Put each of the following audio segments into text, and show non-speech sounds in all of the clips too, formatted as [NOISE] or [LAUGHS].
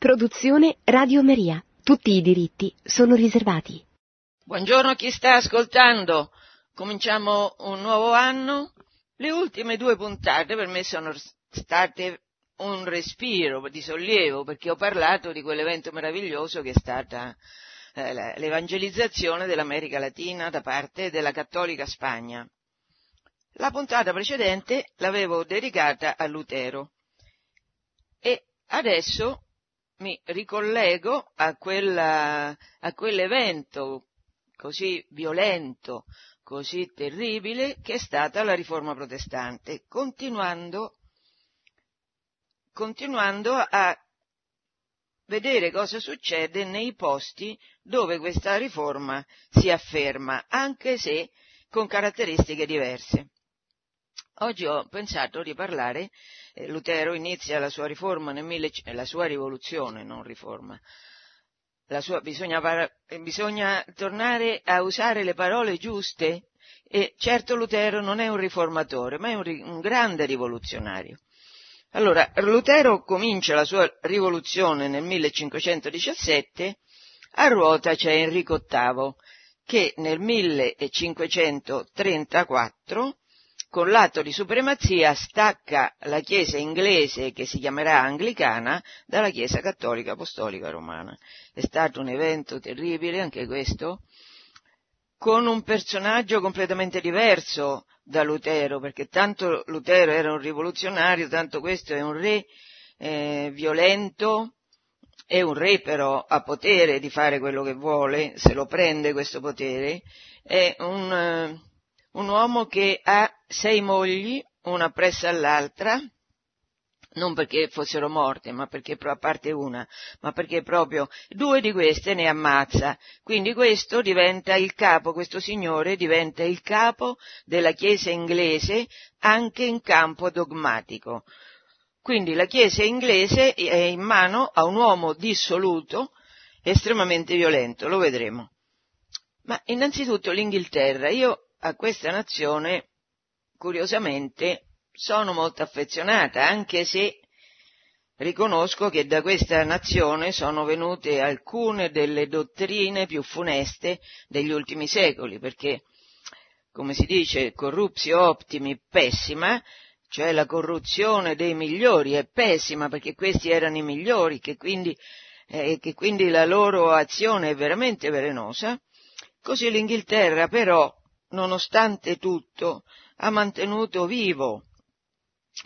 Produzione Radio Maria. Tutti i diritti sono riservati. Buongiorno a chi sta ascoltando. Cominciamo un nuovo anno. Le ultime due puntate per me sono state un respiro di sollievo perché ho parlato di quell'evento meraviglioso che è stata eh, l'evangelizzazione dell'America Latina da parte della Cattolica Spagna. La puntata precedente l'avevo dedicata a Lutero e adesso mi ricollego a, quella, a quell'evento così violento, così terribile che è stata la riforma protestante, continuando, continuando a vedere cosa succede nei posti dove questa riforma si afferma, anche se con caratteristiche diverse. Oggi ho pensato di parlare, eh, Lutero inizia la sua riforma nel mille, eh, la sua rivoluzione, non riforma. Sua, bisogna, bisogna tornare a usare le parole giuste e certo Lutero non è un riformatore, ma è un, un grande rivoluzionario. Allora, Lutero comincia la sua rivoluzione nel 1517, a ruota c'è Enrico VIII, che nel 1534 con l'atto di supremazia stacca la Chiesa inglese, che si chiamerà anglicana, dalla Chiesa cattolica apostolica romana. È stato un evento terribile, anche questo, con un personaggio completamente diverso da Lutero, perché tanto Lutero era un rivoluzionario, tanto questo è un re eh, violento, è un re però a potere di fare quello che vuole, se lo prende questo potere, è un, eh, un uomo che ha sei mogli, una presso all'altra, non perché fossero morte, ma perché a parte una, ma perché proprio due di queste ne ammazza. Quindi questo diventa il capo, questo signore diventa il capo della Chiesa inglese anche in campo dogmatico. Quindi la Chiesa inglese è in mano a un uomo dissoluto, estremamente violento, lo vedremo. Ma innanzitutto l'Inghilterra, io a questa nazione, curiosamente, sono molto affezionata, anche se riconosco che da questa nazione sono venute alcune delle dottrine più funeste degli ultimi secoli, perché, come si dice, corruptio optimi pessima, cioè la corruzione dei migliori è pessima perché questi erano i migliori, che quindi, eh, che quindi la loro azione è veramente velenosa, così l'Inghilterra però nonostante tutto, ha mantenuto vivo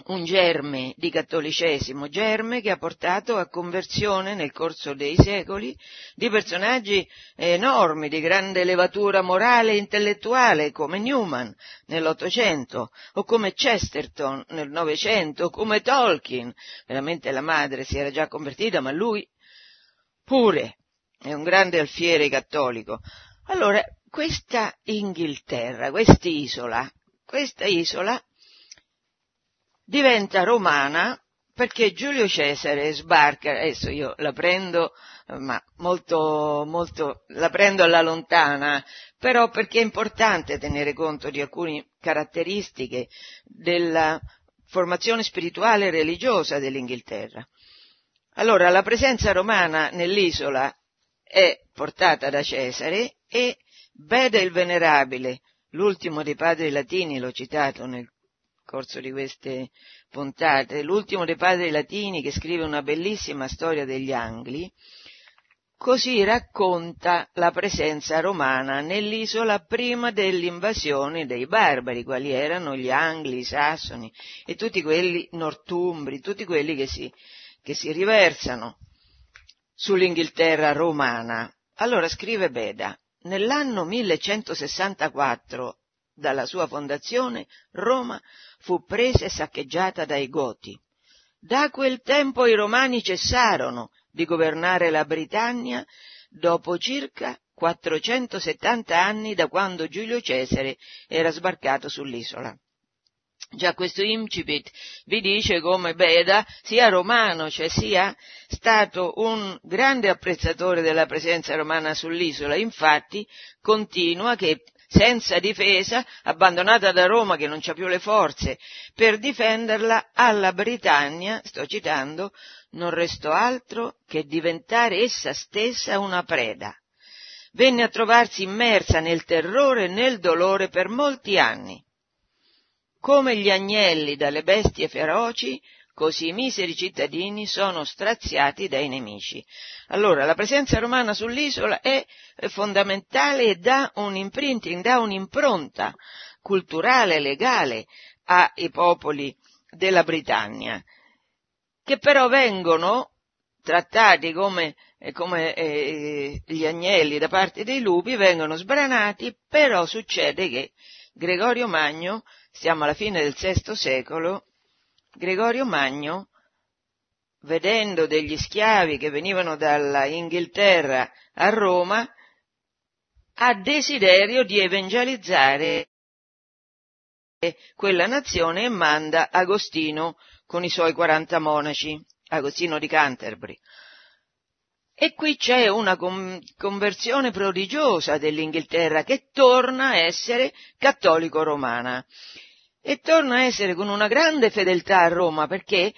un germe di cattolicesimo, germe che ha portato a conversione nel corso dei secoli di personaggi enormi, di grande levatura morale e intellettuale, come Newman nell'Ottocento, o come Chesterton nel Novecento, o come Tolkien. Veramente la madre si era già convertita, ma lui pure è un grande alfiere cattolico. Allora, questa Inghilterra, quest'isola, questa isola diventa romana perché Giulio Cesare sbarca, adesso io la prendo, ma molto, molto, la prendo alla lontana, però perché è importante tenere conto di alcune caratteristiche della formazione spirituale e religiosa dell'Inghilterra. Allora, la presenza romana nell'isola è portata da Cesare e Beda il Venerabile, l'ultimo dei padri latini, l'ho citato nel corso di queste puntate, l'ultimo dei padri latini che scrive una bellissima storia degli Angli, così racconta la presenza romana nell'isola prima dell'invasione dei barbari, quali erano gli Angli, i Sassoni e tutti quelli nortumbri, tutti quelli che si, che si riversano sull'Inghilterra romana. Allora scrive Beda, Nell'anno 1164, dalla sua fondazione, Roma fu presa e saccheggiata dai Goti. Da quel tempo i romani cessarono di governare la Britannia dopo circa 470 anni da quando Giulio Cesare era sbarcato sull'isola. Già questo incipit vi dice come Beda sia romano, cioè sia stato un grande apprezzatore della presenza romana sull'isola, infatti continua che senza difesa, abbandonata da Roma che non c'ha più le forze per difenderla, alla Britannia, sto citando, non restò altro che diventare essa stessa una preda. Venne a trovarsi immersa nel terrore e nel dolore per molti anni. Come gli agnelli dalle bestie feroci, così i miseri cittadini sono straziati dai nemici. Allora, la presenza romana sull'isola è fondamentale e dà un imprinting, dà un'impronta culturale, legale ai popoli della Britannia che però vengono trattati come, eh, come eh, gli agnelli da parte dei lupi, vengono sbranati, però succede che Gregorio Magno, siamo alla fine del VI secolo, Gregorio Magno, vedendo degli schiavi che venivano dalla Inghilterra a Roma, ha desiderio di evangelizzare quella nazione e manda Agostino con i suoi 40 monaci, Agostino di Canterbury. E qui c'è una conversione prodigiosa dell'Inghilterra che torna a essere cattolico-romana e torna a essere con una grande fedeltà a Roma perché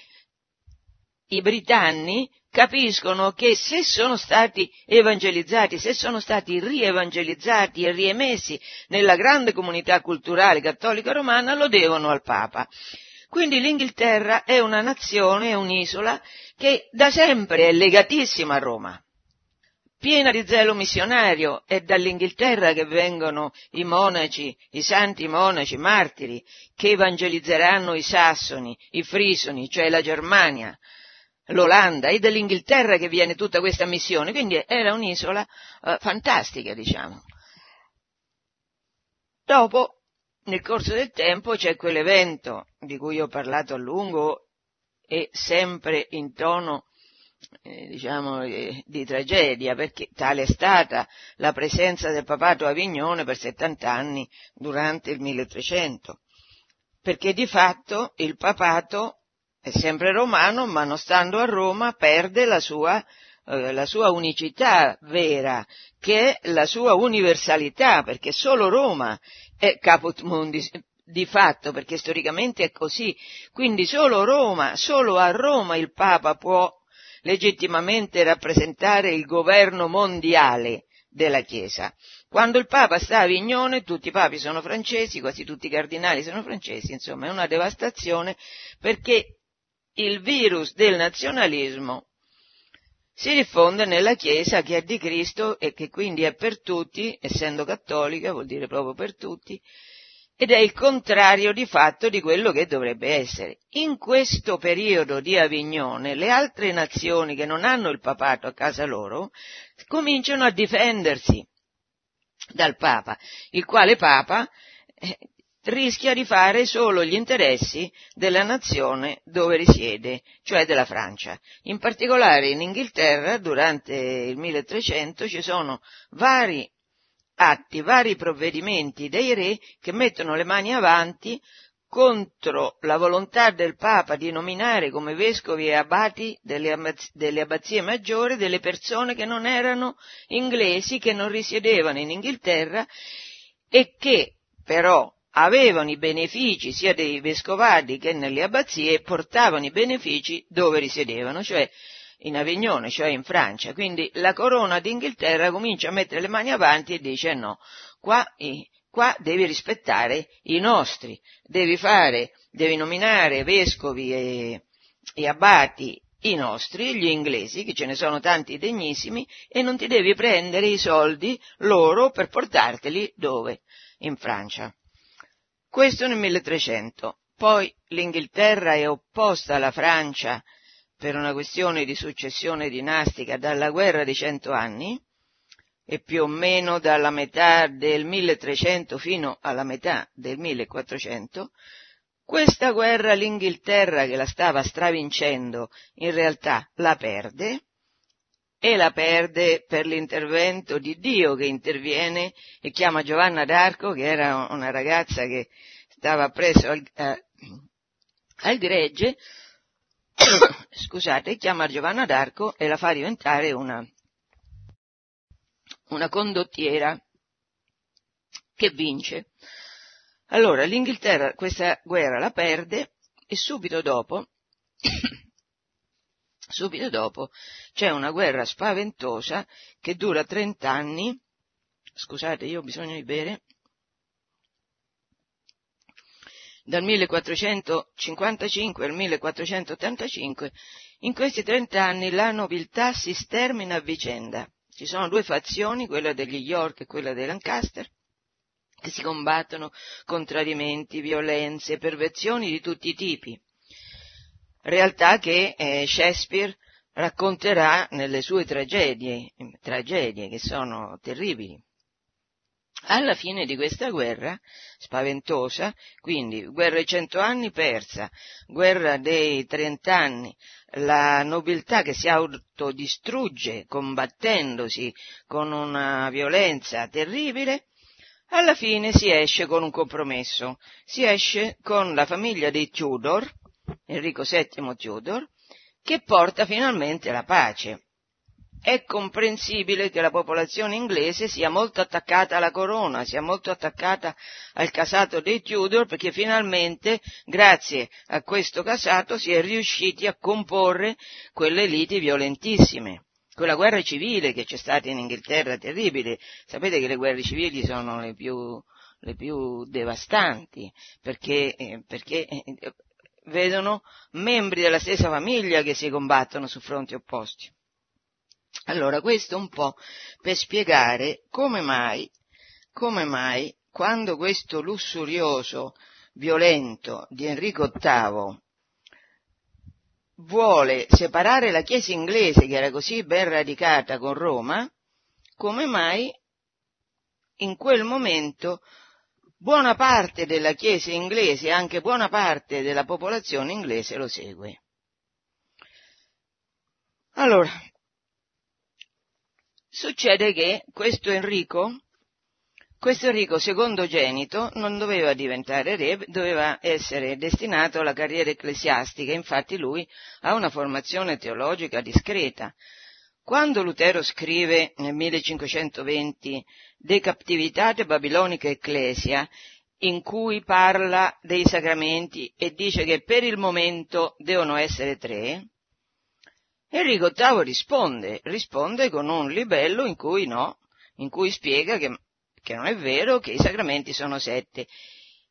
i britanni capiscono che se sono stati evangelizzati, se sono stati rievangelizzati e riemessi nella grande comunità culturale cattolica romana, lo devono al Papa. Quindi l'Inghilterra è una nazione, è un'isola che da sempre è legatissima a Roma, piena di zelo missionario, è dall'Inghilterra che vengono i monaci, i santi monaci martiri, che evangelizzeranno i sassoni, i frisoni, cioè la Germania, l'Olanda, è dall'Inghilterra che viene tutta questa missione, quindi era un'isola eh, fantastica, diciamo. Dopo nel corso del tempo c'è quell'evento di cui ho parlato a lungo e sempre in tono eh, diciamo eh, di tragedia perché tale è stata la presenza del papato Avignone per 70 anni durante il 1300 perché di fatto il papato è sempre romano ma non stando a Roma perde la sua eh, la sua unicità vera, che è la sua universalità, perché solo Roma è caput mundi di fatto, perché storicamente è così. Quindi solo Roma, solo a Roma il Papa può legittimamente rappresentare il governo mondiale della Chiesa. Quando il Papa sta a Avignone, tutti i papi sono francesi, quasi tutti i cardinali sono francesi, insomma è una devastazione perché il virus del nazionalismo si diffonde nella Chiesa che è di Cristo e che quindi è per tutti, essendo cattolica, vuol dire proprio per tutti, ed è il contrario di fatto di quello che dovrebbe essere. In questo periodo di Avignone le altre nazioni che non hanno il papato a casa loro cominciano a difendersi dal Papa, il quale Papa eh, rischia di fare solo gli interessi della nazione dove risiede, cioè della Francia. In particolare in Inghilterra durante il 1300 ci sono vari atti, vari provvedimenti dei re che mettono le mani avanti contro la volontà del Papa di nominare come vescovi e abati delle, abbaz- delle abbazie maggiori delle persone che non erano inglesi, che non risiedevano in Inghilterra e che però avevano i benefici sia dei vescovadi che nelle abbazie e portavano i benefici dove risiedevano, cioè in Avignone, cioè in Francia. Quindi la corona d'Inghilterra comincia a mettere le mani avanti e dice no, qua, qua devi rispettare i nostri, devi fare, devi nominare vescovi e, e abati i nostri, gli inglesi, che ce ne sono tanti degnissimi, e non ti devi prendere i soldi loro per portarteli dove? In Francia. Questo nel 1300. Poi l'Inghilterra è opposta alla Francia per una questione di successione dinastica dalla guerra dei cento anni e più o meno dalla metà del 1300 fino alla metà del 1400, questa guerra l'Inghilterra che la stava stravincendo in realtà la perde e la perde per l'intervento di Dio che interviene e chiama Giovanna d'Arco, che era una ragazza che stava presso al, eh, al gregge, [COUGHS] scusate, chiama Giovanna d'Arco e la fa diventare una, una condottiera che vince. Allora l'Inghilterra questa guerra la perde e subito dopo, [COUGHS] subito dopo c'è una guerra spaventosa che dura 30 anni. Scusate, io ho bisogno di bere. Dal 1455 al 1485, in questi 30 anni la nobiltà si stermina a vicenda. Ci sono due fazioni, quella degli York e quella dei Lancaster, che si combattono con tradimenti, violenze, perversioni di tutti i tipi. Realtà che eh, Shakespeare racconterà nelle sue tragedie, tragedie che sono terribili. Alla fine di questa guerra, spaventosa, quindi guerra dei cento anni persa, guerra dei trent'anni, la nobiltà che si autodistrugge combattendosi con una violenza terribile, alla fine si esce con un compromesso, si esce con la famiglia dei Tudor, Enrico VII Tudor, che porta finalmente la pace. È comprensibile che la popolazione inglese sia molto attaccata alla corona, sia molto attaccata al casato dei Tudor, perché finalmente, grazie a questo casato, si è riusciti a comporre quelle liti violentissime quella guerra civile che c'è stata in Inghilterra terribile, sapete che le guerre civili sono le più, le più devastanti, perché, eh, perché eh, vedono membri della stessa famiglia che si combattono su fronti opposti. Allora, questo un po' per spiegare come mai, come mai, quando questo lussurioso violento di Enrico VIII vuole separare la Chiesa inglese, che era così ben radicata con Roma, come mai in quel momento buona parte della Chiesa inglese e anche buona parte della popolazione inglese lo segue. Allora, succede che questo Enrico questo Enrico secondogenito non doveva diventare re, doveva essere destinato alla carriera ecclesiastica, infatti lui ha una formazione teologica discreta. Quando Lutero scrive nel 1520 De captivitate babilonica ecclesia, in cui parla dei sacramenti e dice che per il momento devono essere tre, Enrico VIII risponde, risponde con un libello in cui no, in cui spiega che che non è vero che i sacramenti sono sette.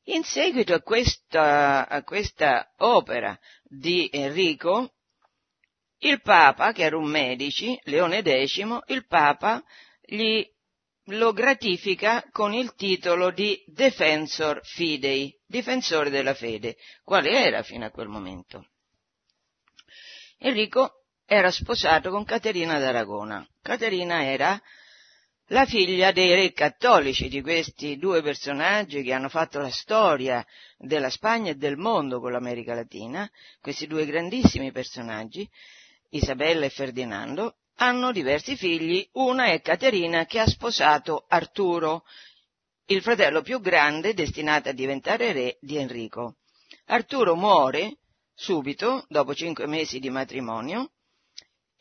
In seguito a questa, a questa opera di Enrico, il Papa, che era un medici, Leone X, il Papa gli lo gratifica con il titolo di Defensor Fidei, difensore della fede, quale era fino a quel momento. Enrico era sposato con Caterina d'Aragona. Caterina era la figlia dei re cattolici, di questi due personaggi che hanno fatto la storia della Spagna e del mondo con l'America Latina, questi due grandissimi personaggi, Isabella e Ferdinando, hanno diversi figli, una è Caterina che ha sposato Arturo, il fratello più grande destinato a diventare re di Enrico. Arturo muore subito, dopo cinque mesi di matrimonio,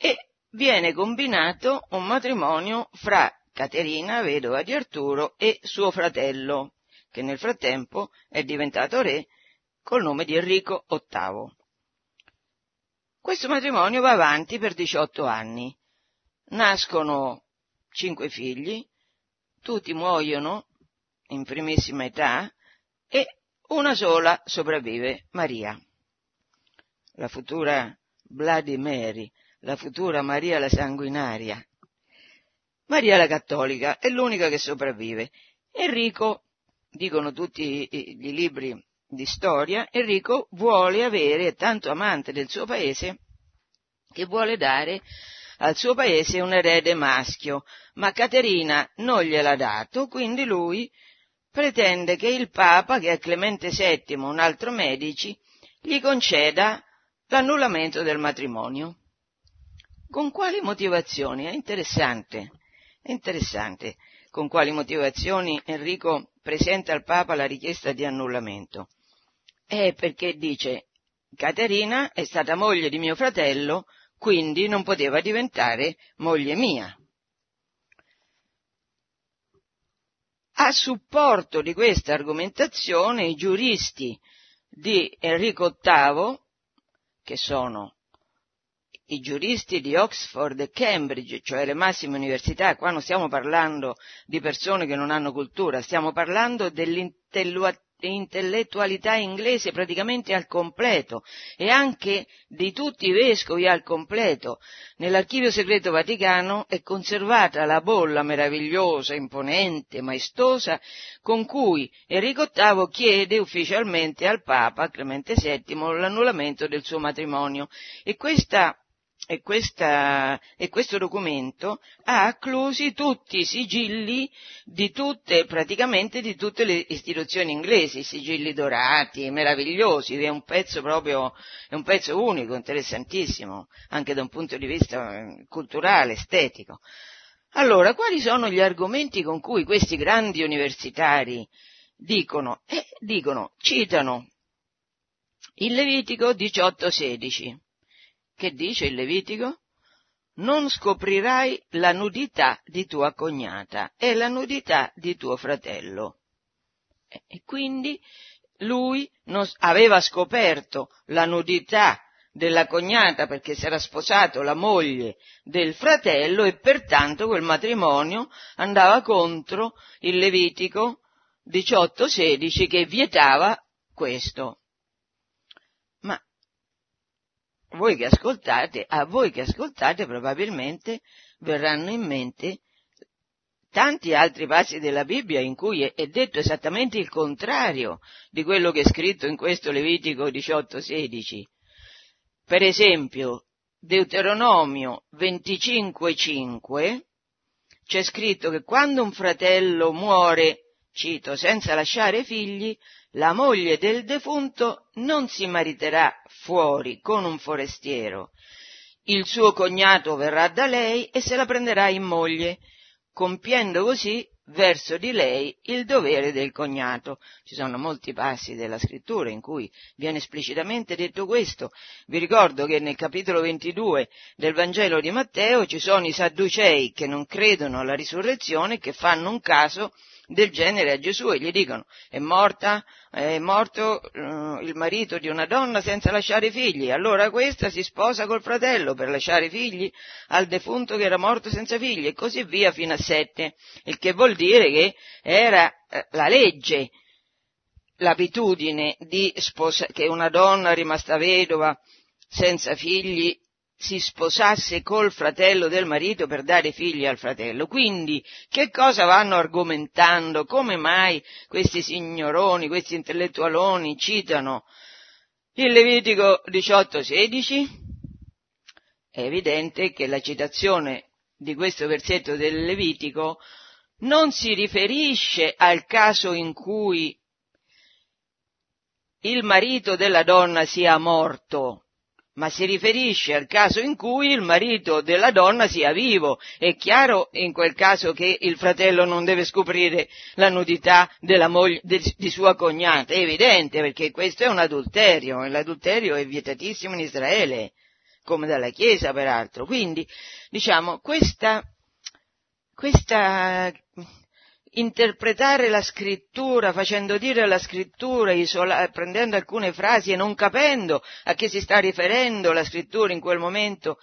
e viene combinato un matrimonio fra Caterina, vedova di Arturo, e suo fratello, che nel frattempo è diventato re col nome di Enrico VIII. Questo matrimonio va avanti per 18 anni. Nascono cinque figli, tutti muoiono in primissima età e una sola sopravvive, Maria. La futura Bloody Mary, la futura Maria la sanguinaria, Maria la cattolica è l'unica che sopravvive. Enrico, dicono tutti i libri di storia, Enrico vuole avere, è tanto amante del suo paese, che vuole dare al suo paese un erede maschio, ma Caterina non gliel'ha dato, quindi lui pretende che il Papa, che è Clemente VII, un altro medici, gli conceda l'annullamento del matrimonio. Con quali motivazioni? È interessante. È interessante con quali motivazioni Enrico presenta al Papa la richiesta di annullamento. È perché dice Caterina è stata moglie di mio fratello, quindi non poteva diventare moglie mia. a supporto di questa argomentazione i giuristi di Enrico VIII, che sono i giuristi di Oxford e Cambridge, cioè le massime università, qua non stiamo parlando di persone che non hanno cultura, stiamo parlando dell'intellettualità inglese praticamente al completo e anche di tutti i vescovi al completo. Nell'archivio segreto vaticano è conservata la bolla meravigliosa, imponente, maestosa con cui Enrico VIII chiede ufficialmente al Papa Clemente VII l'annullamento del suo matrimonio e questa e, questa, e, questo documento ha acclusi tutti i sigilli di tutte, praticamente di tutte le istituzioni inglesi, sigilli dorati, meravigliosi, è un pezzo proprio, è un pezzo unico, interessantissimo, anche da un punto di vista eh, culturale, estetico. Allora, quali sono gli argomenti con cui questi grandi universitari dicono, eh, dicono, citano il Levitico 18-16, che dice il Levitico? Non scoprirai la nudità di tua cognata e la nudità di tuo fratello. E quindi lui aveva scoperto la nudità della cognata perché si era sposato la moglie del fratello e pertanto quel matrimonio andava contro il Levitico 18-16 che vietava questo voi che ascoltate, a voi che ascoltate probabilmente verranno in mente tanti altri passi della Bibbia in cui è, detto esattamente il contrario di quello che è scritto in questo Levitico 18-16. Per esempio, Deuteronomio 25.5 c'è scritto che quando un fratello muore, cito, senza lasciare figli, la moglie del defunto non si mariterà fuori con un forestiero. Il suo cognato verrà da lei e se la prenderà in moglie, compiendo così verso di lei il dovere del cognato. Ci sono molti passi della scrittura in cui viene esplicitamente detto questo. Vi ricordo che nel capitolo 22 del Vangelo di Matteo ci sono i sadducei che non credono alla risurrezione, che fanno un caso del genere a Gesù e gli dicono è morta, è morto uh, il marito di una donna senza lasciare figli, allora questa si sposa col fratello per lasciare figli al defunto che era morto senza figli e così via fino a sette, il che vuol dire che era eh, la legge l'abitudine di sposa- che una donna rimasta vedova senza figli si sposasse col fratello del marito per dare figli al fratello. Quindi che cosa vanno argomentando? Come mai questi signoroni, questi intellettualoni citano il Levitico 18-16? È evidente che la citazione di questo versetto del Levitico non si riferisce al caso in cui il marito della donna sia morto, ma si riferisce al caso in cui il marito della donna sia vivo. È chiaro in quel caso che il fratello non deve scoprire la nudità della moglie, di sua cognata, è evidente perché questo è un adulterio e l'adulterio è vietatissimo in Israele, come dalla Chiesa peraltro. Quindi, diciamo, questa, questa interpretare la scrittura, facendo dire alla scrittura, isola, prendendo alcune frasi e non capendo a che si sta riferendo la scrittura in quel momento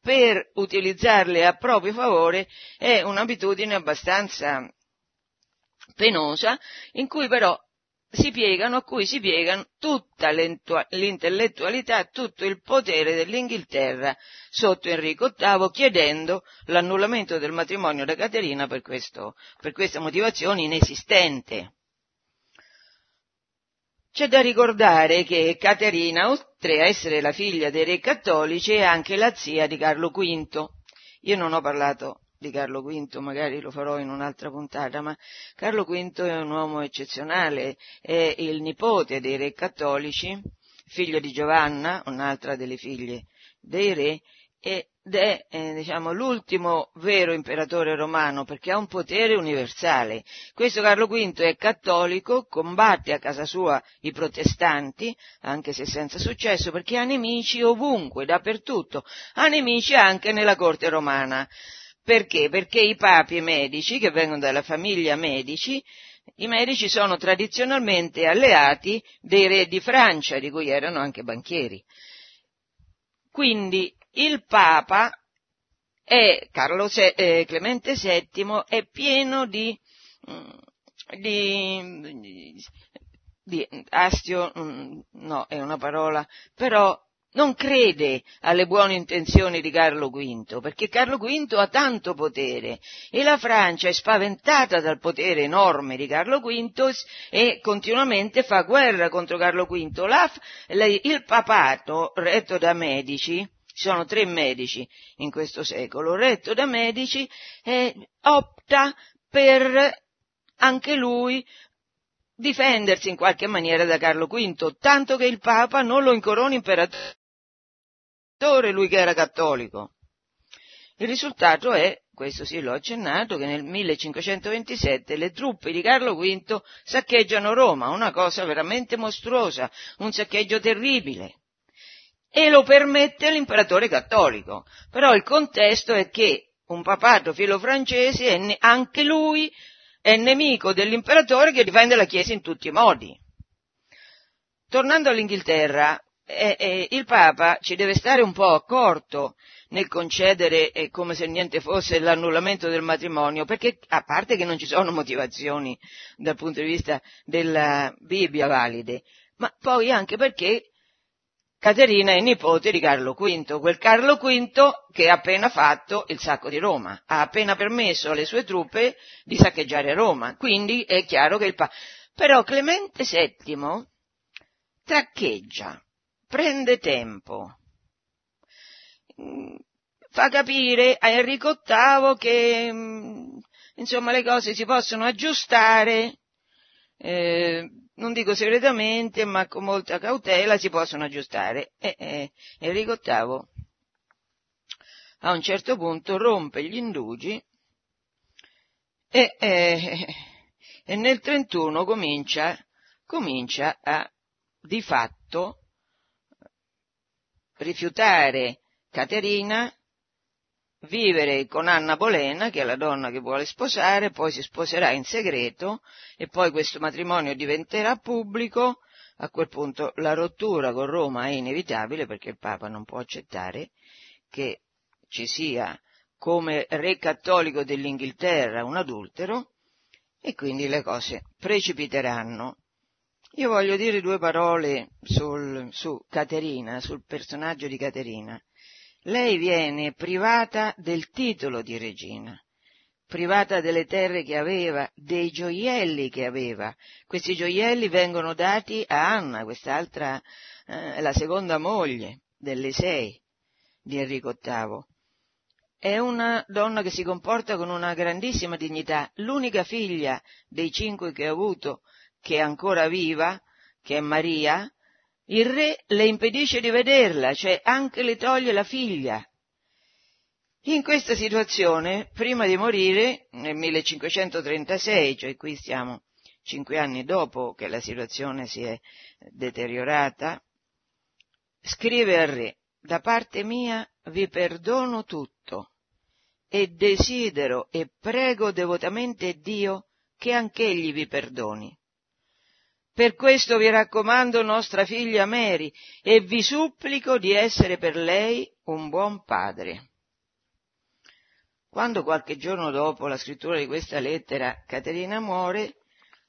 per utilizzarle a proprio favore, è un'abitudine abbastanza penosa, in cui però si piegano, a cui si piegano tutta l'intellettualità, tutto il potere dell'Inghilterra sotto Enrico VIII, chiedendo l'annullamento del matrimonio da Caterina per, questo, per questa motivazione inesistente. C'è da ricordare che Caterina, oltre a essere la figlia dei re cattolici, è anche la zia di Carlo V. Io non ho parlato di Carlo V, magari lo farò in un'altra puntata, ma Carlo V è un uomo eccezionale, è il nipote dei re cattolici, figlio di Giovanna, un'altra delle figlie dei re, ed è eh, diciamo, l'ultimo vero imperatore romano perché ha un potere universale. Questo Carlo V è cattolico, combatte a casa sua i protestanti, anche se senza successo, perché ha nemici ovunque, dappertutto, ha nemici anche nella corte romana Perché? Perché i papi medici, che vengono dalla famiglia medici, i medici sono tradizionalmente alleati dei re di Francia, di cui erano anche banchieri. Quindi il Papa è, Carlo Se- eh, Clemente VII è pieno di, mm, di, di astio, mm, no, è una parola, però non crede alle buone intenzioni di Carlo V, perché Carlo V ha tanto potere e la Francia è spaventata dal potere enorme di Carlo V e continuamente fa guerra contro Carlo V. La, il papato, retto da medici, ci sono tre medici in questo secolo, retto da medici, eh, opta per anche lui difendersi in qualche maniera da Carlo V, tanto che il Papa non lo incorona imperatore lui che era cattolico. Il risultato è, questo sì l'ho accennato, che nel 1527 le truppe di Carlo V saccheggiano Roma, una cosa veramente mostruosa, un saccheggio terribile. E lo permette l'imperatore cattolico. Però il contesto è che un papato filo francese, è anche lui è nemico dell'imperatore che difende la Chiesa in tutti i modi. Tornando all'Inghilterra, eh, eh, il Papa ci deve stare un po' accorto nel concedere eh, come se niente fosse l'annullamento del matrimonio, perché a parte che non ci sono motivazioni dal punto di vista della Bibbia valide, ma poi anche perché Caterina è nipote di Carlo V, quel Carlo V che ha appena fatto il sacco di Roma, ha appena permesso alle sue truppe di saccheggiare Roma, quindi è chiaro che il Papa... Però Clemente VII traccheggia prende tempo, fa capire a Enrico VIII che mm, insomma le cose si possono aggiustare, eh, non dico segretamente, ma con molta cautela si possono aggiustare. E, e Enrico VIII a un certo punto rompe gli indugi e, e, e nel 31 comincia, comincia a di fatto rifiutare Caterina, vivere con Anna Bolena, che è la donna che vuole sposare, poi si sposerà in segreto e poi questo matrimonio diventerà pubblico, a quel punto la rottura con Roma è inevitabile perché il Papa non può accettare che ci sia come re cattolico dell'Inghilterra un adultero e quindi le cose precipiteranno io voglio dire due parole sul, su Caterina, sul personaggio di Caterina. Lei viene privata del titolo di regina, privata delle terre che aveva, dei gioielli che aveva. Questi gioielli vengono dati a Anna, quest'altra, eh, la seconda moglie delle sei di Enrico VIII. È una donna che si comporta con una grandissima dignità, l'unica figlia dei cinque che ha avuto che è ancora viva, che è Maria, il re le impedisce di vederla, cioè anche le toglie la figlia. In questa situazione, prima di morire, nel 1536, cioè qui stiamo cinque anni dopo che la situazione si è deteriorata, scrive al re, da parte mia vi perdono tutto e desidero e prego devotamente Dio che anch'egli vi perdoni. Per questo vi raccomando nostra figlia Mary e vi supplico di essere per lei un buon padre. Quando qualche giorno dopo la scrittura di questa lettera Caterina muore,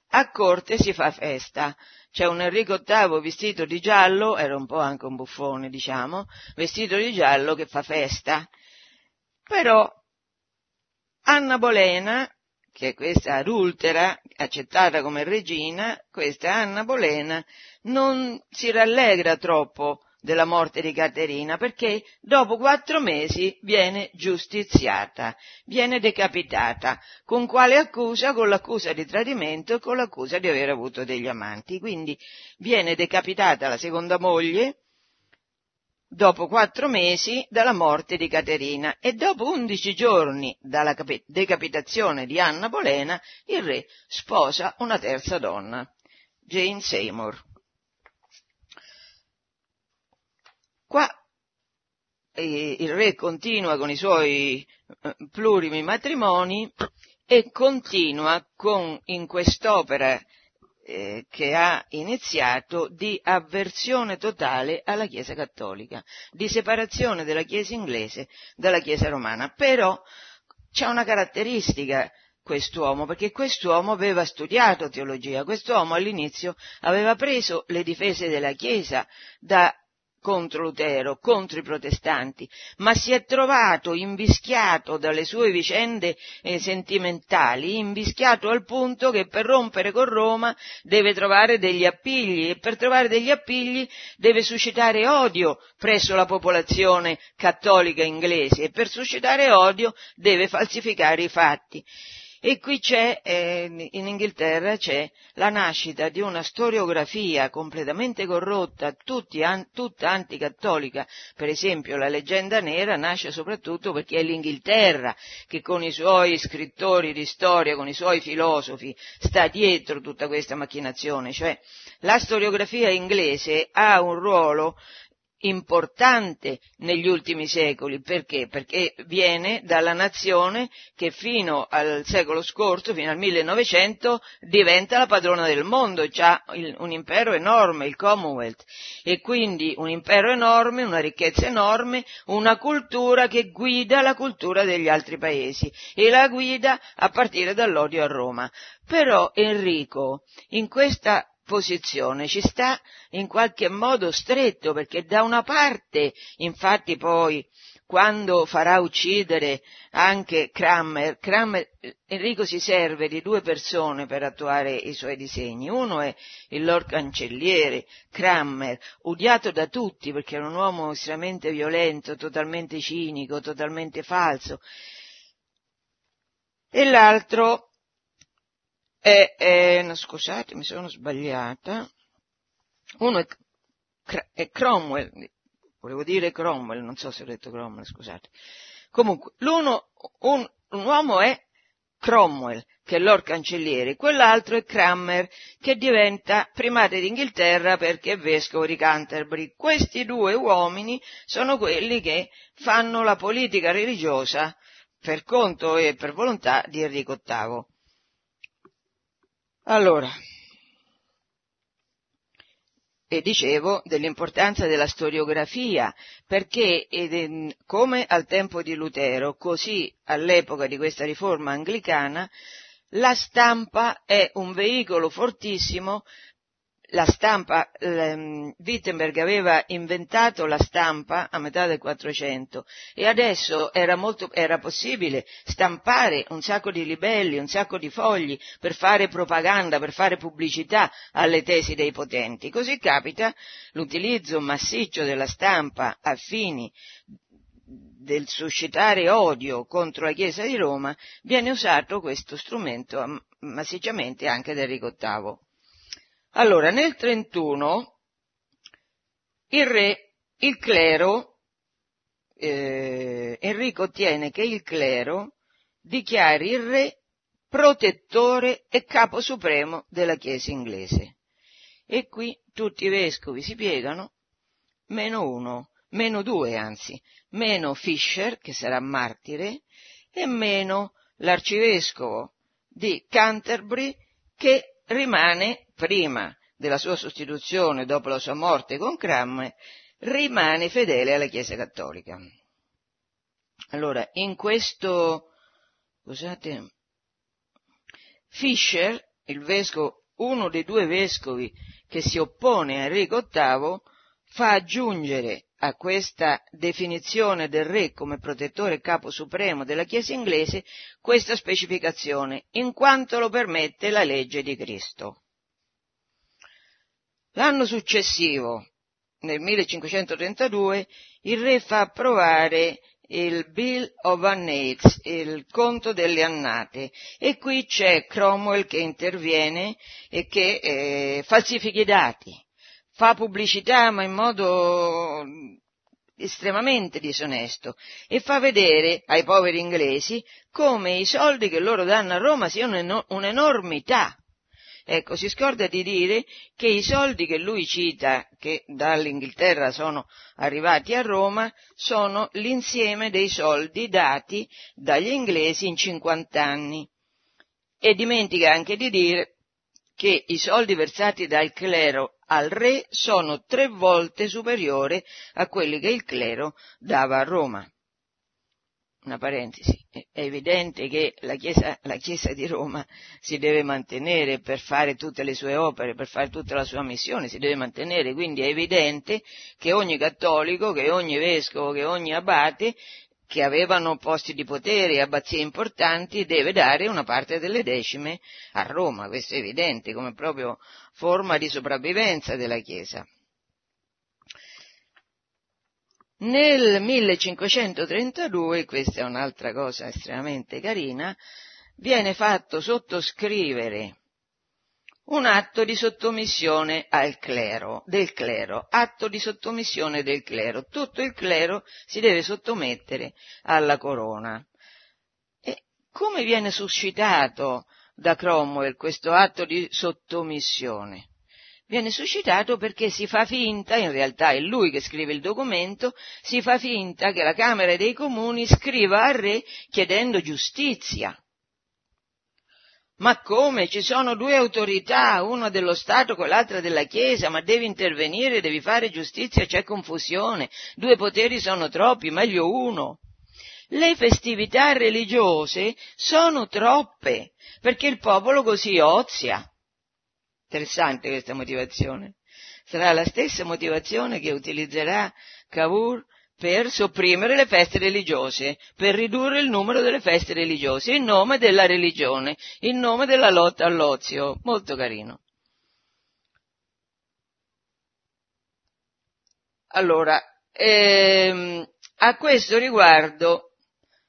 a corte si fa festa. C'è un Enrico VIII vestito di giallo, era un po' anche un buffone, diciamo, vestito di giallo che fa festa. Però Anna Bolena, che questa adultera, accettata come regina, questa Anna Bolena non si rallegra troppo della morte di Caterina perché dopo quattro mesi viene giustiziata, viene decapitata. Con quale accusa? Con l'accusa di tradimento e con l'accusa di aver avuto degli amanti. Quindi viene decapitata la seconda moglie dopo quattro mesi dalla morte di Caterina e dopo undici giorni dalla decapitazione di Anna Bolena, il re sposa una terza donna, Jane Seymour. Qua il re continua con i suoi eh, plurimi matrimoni e continua con, in quest'opera eh, che ha iniziato di avversione totale alla Chiesa cattolica, di separazione della Chiesa inglese dalla Chiesa romana. Però c'è una caratteristica quest'uomo, perché quest'uomo aveva studiato teologia, quest'uomo all'inizio aveva preso le difese della Chiesa da contro Lutero, contro i protestanti, ma si è trovato invischiato dalle sue vicende eh, sentimentali, invischiato al punto che per rompere con Roma deve trovare degli appigli e per trovare degli appigli deve suscitare odio presso la popolazione cattolica inglese e per suscitare odio deve falsificare i fatti. E qui c'è, eh, in Inghilterra c'è la nascita di una storiografia completamente corrotta, tutti, an, tutta anticattolica. Per esempio la leggenda nera nasce soprattutto perché è l'Inghilterra che con i suoi scrittori di storia, con i suoi filosofi, sta dietro tutta questa macchinazione. Cioè la storiografia inglese ha un ruolo importante negli ultimi secoli. Perché? Perché viene dalla nazione che fino al secolo scorso, fino al 1900, diventa la padrona del mondo, ha un impero enorme, il Commonwealth, e quindi un impero enorme, una ricchezza enorme, una cultura che guida la cultura degli altri paesi e la guida a partire dall'odio a Roma. Però Enrico, in questa posizione ci sta in qualche modo stretto perché da una parte, infatti poi quando farà uccidere anche Crammer, Crammer, Enrico si serve di due persone per attuare i suoi disegni. Uno è il Lord Cancelliere, Crammer, odiato da tutti perché era un uomo estremamente violento, totalmente cinico, totalmente falso. E l'altro è, è no, scusate, mi sono sbagliata, uno è, è, Cromwell, volevo dire Cromwell, non so se ho detto Cromwell, scusate. Comunque, l'uno, un, un uomo è Cromwell, che è Lord Cancelliere, quell'altro è Cranmer, che diventa primate d'Inghilterra perché è vescovo di Canterbury. Questi due uomini sono quelli che fanno la politica religiosa per conto e per volontà di Enrico VIII. Allora, e dicevo dell'importanza della storiografia, perché come al tempo di Lutero, così all'epoca di questa riforma anglicana, la stampa è un veicolo fortissimo la stampa, ehm, Wittenberg aveva inventato la stampa a metà del 400 e adesso era, molto, era possibile stampare un sacco di libelli, un sacco di fogli per fare propaganda, per fare pubblicità alle tesi dei potenti. Così capita l'utilizzo massiccio della stampa a fini del suscitare odio contro la Chiesa di Roma, viene usato questo strumento massicciamente anche da Enrico VIII. Allora, nel 31 il re, il clero, eh, Enrico ottiene che il clero dichiari il re protettore e capo supremo della Chiesa inglese. E qui tutti i vescovi si piegano, meno uno, meno due anzi, meno Fisher, che sarà martire, e meno l'arcivescovo di Canterbury, che rimane prima della sua sostituzione dopo la sua morte con Cram, rimane fedele alla Chiesa Cattolica. Allora, in questo, scusate, Fischer, il vescovo, uno dei due vescovi che si oppone a Enrico VIII, fa aggiungere a questa definizione del re come protettore capo supremo della Chiesa inglese questa specificazione, in quanto lo permette la legge di Cristo. L'anno successivo, nel 1532, il re fa approvare il Bill of Annates, il conto delle annate, e qui c'è Cromwell che interviene e che eh, falsifica i dati, fa pubblicità ma in modo estremamente disonesto e fa vedere ai poveri inglesi come i soldi che loro danno a Roma siano un'enormità Ecco, si scorda di dire che i soldi che lui cita, che dall'Inghilterra sono arrivati a Roma, sono l'insieme dei soldi dati dagli inglesi in 50 anni. E dimentica anche di dire che i soldi versati dal clero al re sono tre volte superiori a quelli che il clero dava a Roma. Una parentesi, è evidente che la Chiesa, la Chiesa, di Roma si deve mantenere per fare tutte le sue opere, per fare tutta la sua missione, si deve mantenere, quindi è evidente che ogni cattolico, che ogni vescovo, che ogni abate che avevano posti di potere e abbazie importanti deve dare una parte delle decime a Roma, questo è evidente come proprio forma di sopravvivenza della Chiesa. Nel 1532, questa è un'altra cosa estremamente carina, viene fatto sottoscrivere un atto di sottomissione al clero, del clero, atto di sottomissione del clero. Tutto il clero si deve sottomettere alla corona. E come viene suscitato da Cromwell questo atto di sottomissione? viene suscitato perché si fa finta, in realtà è lui che scrive il documento, si fa finta che la Camera dei Comuni scriva al re chiedendo giustizia. Ma come? Ci sono due autorità, una dello Stato con l'altra della Chiesa, ma devi intervenire, devi fare giustizia, c'è confusione, due poteri sono troppi, meglio uno. Le festività religiose sono troppe, perché il popolo così ozia. Interessante questa motivazione. Sarà la stessa motivazione che utilizzerà Cavour per sopprimere le feste religiose, per ridurre il numero delle feste religiose, in nome della religione, in nome della lotta all'ozio. Molto carino. Allora, ehm, a questo riguardo,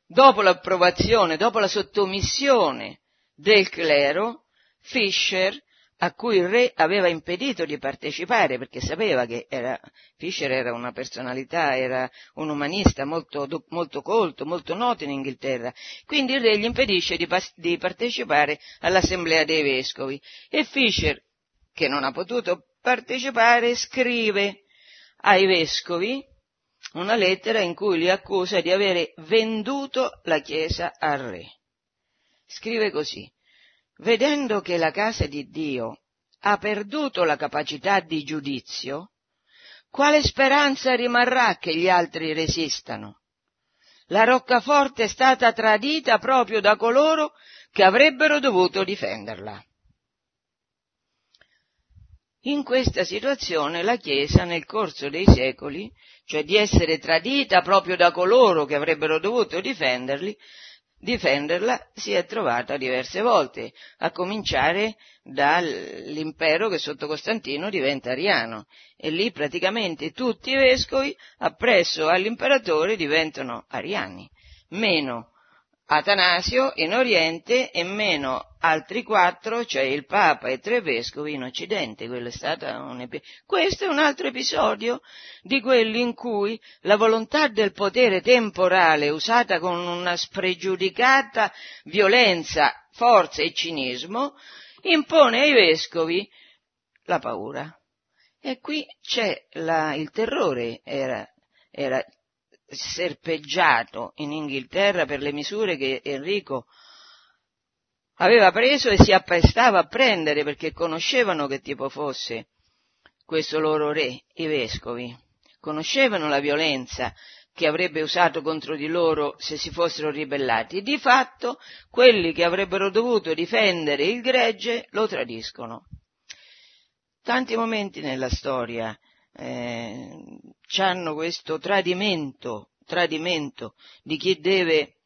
dopo l'approvazione, dopo la sottomissione del clero, Fischer a cui il re aveva impedito di partecipare perché sapeva che era, Fischer era una personalità, era un umanista molto, molto, colto, molto noto in Inghilterra. Quindi il re gli impedisce di, di partecipare all'assemblea dei vescovi e Fischer, che non ha potuto partecipare, scrive ai vescovi una lettera in cui li accusa di avere venduto la Chiesa al re. Scrive così vedendo che la casa di Dio ha perduto la capacità di giudizio, quale speranza rimarrà che gli altri resistano? La roccaforte è stata tradita proprio da coloro che avrebbero dovuto difenderla. In questa situazione la Chiesa nel corso dei secoli, cioè di essere tradita proprio da coloro che avrebbero dovuto difenderli, difenderla si è trovata diverse volte, a cominciare dall'impero che sotto Costantino diventa ariano. E lì praticamente tutti i vescovi appresso all'imperatore diventano ariani, meno Atanasio in Oriente e meno altri quattro, cioè il Papa e tre vescovi in Occidente. Quello è stato un epi- Questo è un altro episodio di quelli in cui la volontà del potere temporale usata con una spregiudicata violenza, forza e cinismo impone ai vescovi la paura. E qui c'è la, il terrore, era, era serpeggiato in Inghilterra per le misure che Enrico aveva preso e si apprestava a prendere perché conoscevano che tipo fosse questo loro re, i vescovi, conoscevano la violenza che avrebbe usato contro di loro se si fossero ribellati. Di fatto, quelli che avrebbero dovuto difendere il gregge lo tradiscono. Tanti momenti nella storia eh, hanno questo tradimento, tradimento di chi deve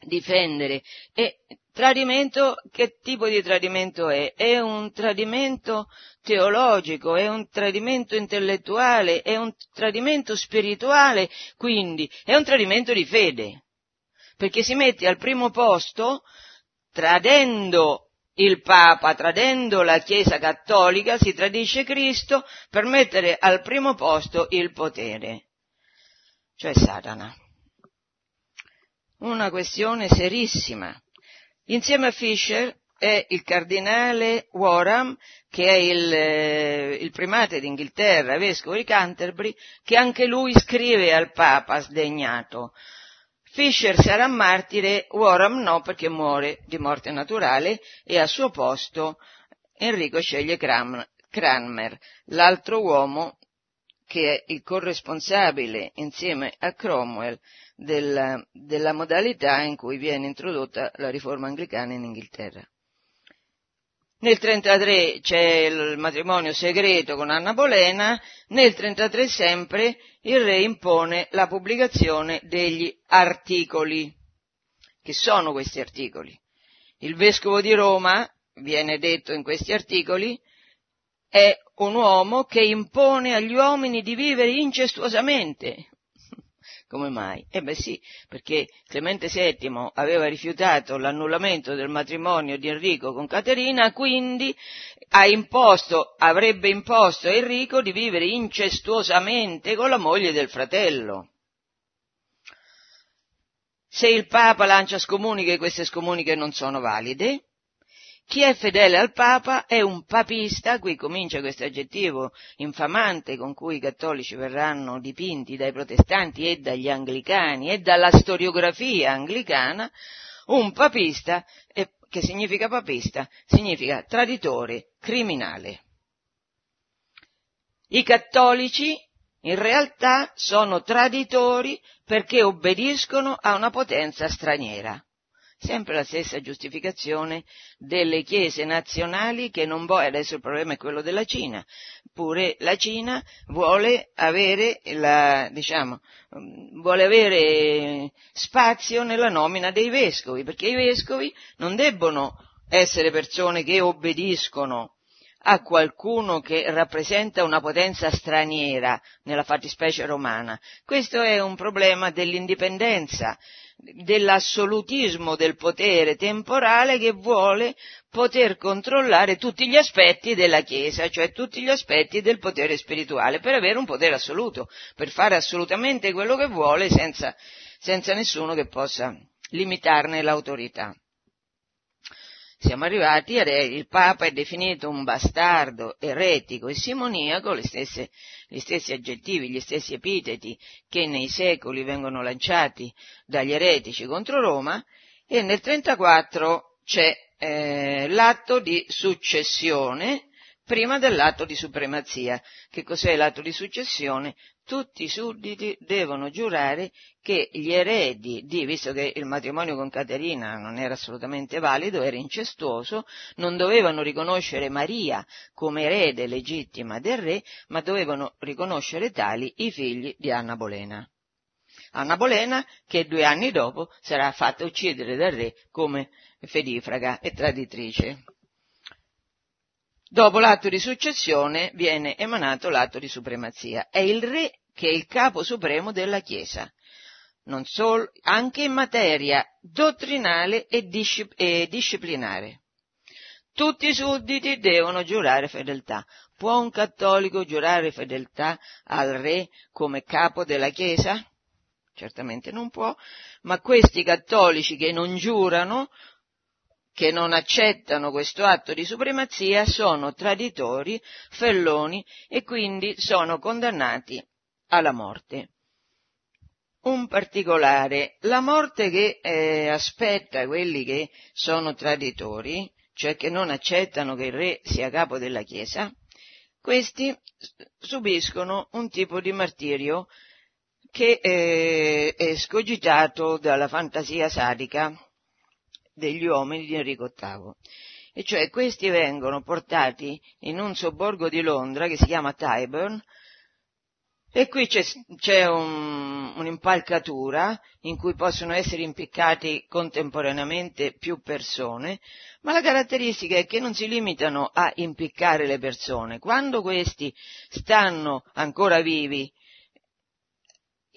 difendere. E tradimento, che tipo di tradimento è? È un tradimento teologico, è un tradimento intellettuale, è un tradimento spirituale, quindi è un tradimento di fede, perché si mette al primo posto tradendo il Papa, tradendo la Chiesa cattolica, si tradisce Cristo per mettere al primo posto il potere, cioè Satana. Una questione serissima. Insieme a Fischer, è il cardinale Warham, che è il, eh, il primate d'Inghilterra, vescovo di Canterbury, che anche lui scrive al Papa sdegnato. Fisher sarà martire, Warham no perché muore di morte naturale e al suo posto Enrico sceglie Cranmer, l'altro uomo che è il corresponsabile insieme a Cromwell della, della modalità in cui viene introdotta la riforma anglicana in Inghilterra. Nel 1933 c'è il matrimonio segreto con Anna Bolena, nel 1933 sempre il re impone la pubblicazione degli articoli. Che sono questi articoli? Il vescovo di Roma, viene detto in questi articoli, è un uomo che impone agli uomini di vivere incestuosamente. Come mai? Eh beh sì, perché Clemente VII aveva rifiutato l'annullamento del matrimonio di Enrico con Caterina, quindi imposto, avrebbe imposto a Enrico di vivere incestuosamente con la moglie del fratello. Se il Papa lancia scomuniche, queste scomuniche non sono valide, chi è fedele al Papa è un papista, qui comincia questo aggettivo infamante con cui i cattolici verranno dipinti dai protestanti e dagli anglicani e dalla storiografia anglicana, un papista, che significa papista, significa traditore, criminale. I cattolici in realtà sono traditori perché obbediscono a una potenza straniera sempre la stessa giustificazione delle chiese nazionali che non vuole, adesso il problema è quello della Cina, pure la Cina vuole avere, la, diciamo, vuole avere spazio nella nomina dei vescovi, perché i vescovi non debbono essere persone che obbediscono a qualcuno che rappresenta una potenza straniera, nella fattispecie romana. Questo è un problema dell'indipendenza dell'assolutismo del potere temporale che vuole poter controllare tutti gli aspetti della Chiesa, cioè tutti gli aspetti del potere spirituale, per avere un potere assoluto, per fare assolutamente quello che vuole senza, senza nessuno che possa limitarne l'autorità. Siamo arrivati, il Papa è definito un bastardo, eretico e simoniaco, stesse, gli stessi aggettivi, gli stessi epiteti che nei secoli vengono lanciati dagli eretici contro Roma, e nel 1934 c'è eh, l'atto di successione prima dell'atto di supremazia. Che cos'è l'atto di successione? Tutti i sudditi devono giurare che gli eredi di, visto che il matrimonio con Caterina non era assolutamente valido, era incestuoso, non dovevano riconoscere Maria come erede legittima del re, ma dovevano riconoscere tali i figli di Anna Bolena. Anna Bolena che due anni dopo sarà fatta uccidere dal re come fedifraga e traditrice. Dopo l'atto di successione viene emanato l'atto di supremazia. È il re che è il capo supremo della Chiesa, non solo, anche in materia dottrinale e, discip- e disciplinare. Tutti i sudditi devono giurare fedeltà. Può un cattolico giurare fedeltà al re come capo della Chiesa? Certamente non può, ma questi cattolici che non giurano che non accettano questo atto di supremazia sono traditori, felloni e quindi sono condannati alla morte. Un particolare, la morte che eh, aspetta quelli che sono traditori, cioè che non accettano che il re sia capo della Chiesa, questi subiscono un tipo di martirio che eh, è scogitato dalla fantasia sadica degli uomini di Enrico VIII. E cioè questi vengono portati in un sobborgo di Londra che si chiama Tyburn e qui c'è, c'è un, un'impalcatura in cui possono essere impiccati contemporaneamente più persone, ma la caratteristica è che non si limitano a impiccare le persone. Quando questi stanno ancora vivi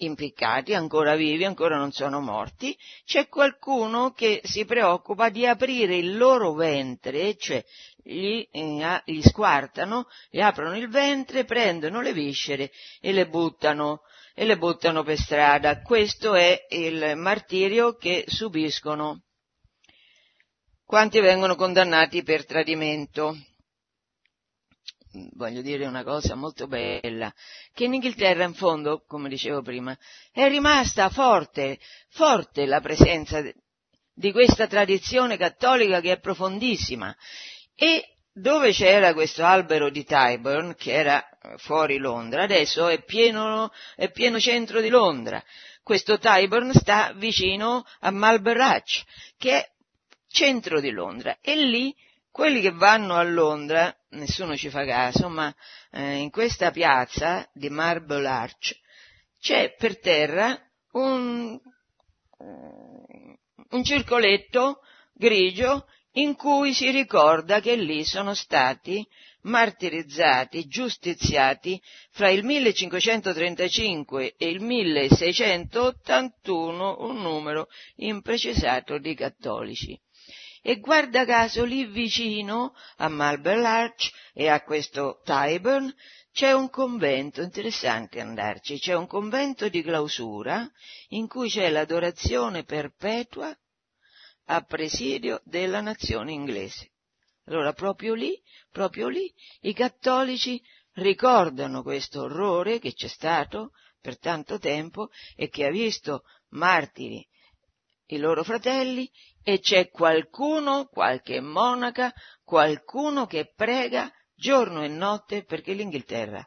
impiccati, ancora vivi, ancora non sono morti, c'è qualcuno che si preoccupa di aprire il loro ventre, cioè gli, eh, gli squartano, gli aprono il ventre, prendono le viscere e le buttano, e le buttano per strada. Questo è il martirio che subiscono quanti vengono condannati per tradimento. Voglio dire una cosa molto bella, che in Inghilterra in fondo, come dicevo prima, è rimasta forte, forte la presenza di questa tradizione cattolica che è profondissima e dove c'era questo albero di Tyburn, che era fuori Londra, adesso è pieno, è pieno centro di Londra. Questo Tyburn sta vicino a Marlborough Arch, che è centro di Londra, e lì quelli che vanno a Londra, nessuno ci fa caso, ma eh, in questa piazza di Marble Arch c'è per terra un, un circoletto grigio in cui si ricorda che lì sono stati martirizzati, giustiziati fra il 1535 e il 1681 un numero imprecisato di cattolici. E guarda caso lì vicino a Marble Arch e a questo Tyburn c'è un convento, interessante andarci, c'è un convento di clausura in cui c'è l'adorazione perpetua a presidio della nazione inglese. Allora proprio lì, proprio lì, i cattolici ricordano questo orrore che c'è stato per tanto tempo e che ha visto martiri i loro fratelli e c'è qualcuno, qualche monaca, qualcuno che prega giorno e notte perché l'Inghilterra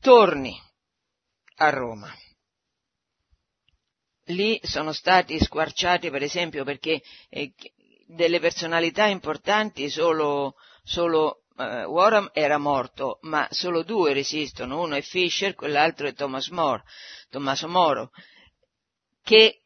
torni a Roma. Lì sono stati squarciati per esempio perché eh, delle personalità importanti solo, solo eh, Warham era morto, ma solo due resistono, uno è Fisher, quell'altro è Thomas More, Tommaso Moro, che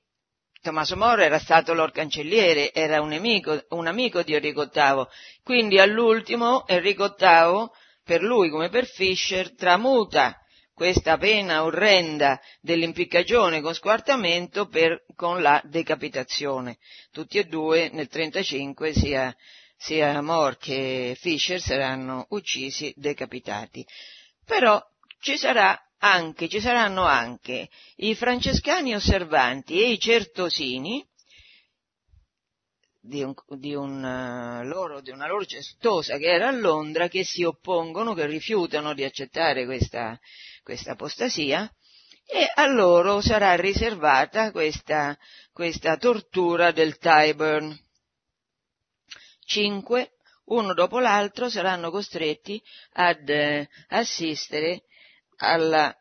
Tommaso Moro era stato lord cancelliere, era un amico, un amico di Enrico VIII, quindi all'ultimo Enrico VIII, per lui come per Fisher, tramuta questa pena orrenda dell'impiccagione con squartamento per, con la decapitazione. Tutti e due nel 1935 sia, sia Moore che Fisher saranno uccisi decapitati. Però ci, sarà anche, ci saranno anche i francescani osservanti e i certosini di, un, di, un, uh, loro, di, una loro cestosa che era a Londra che si oppongono, che rifiutano di accettare questa, questa apostasia e a loro sarà riservata questa, questa tortura del Tyburn. Cinque, uno dopo l'altro, saranno costretti ad eh, assistere alla,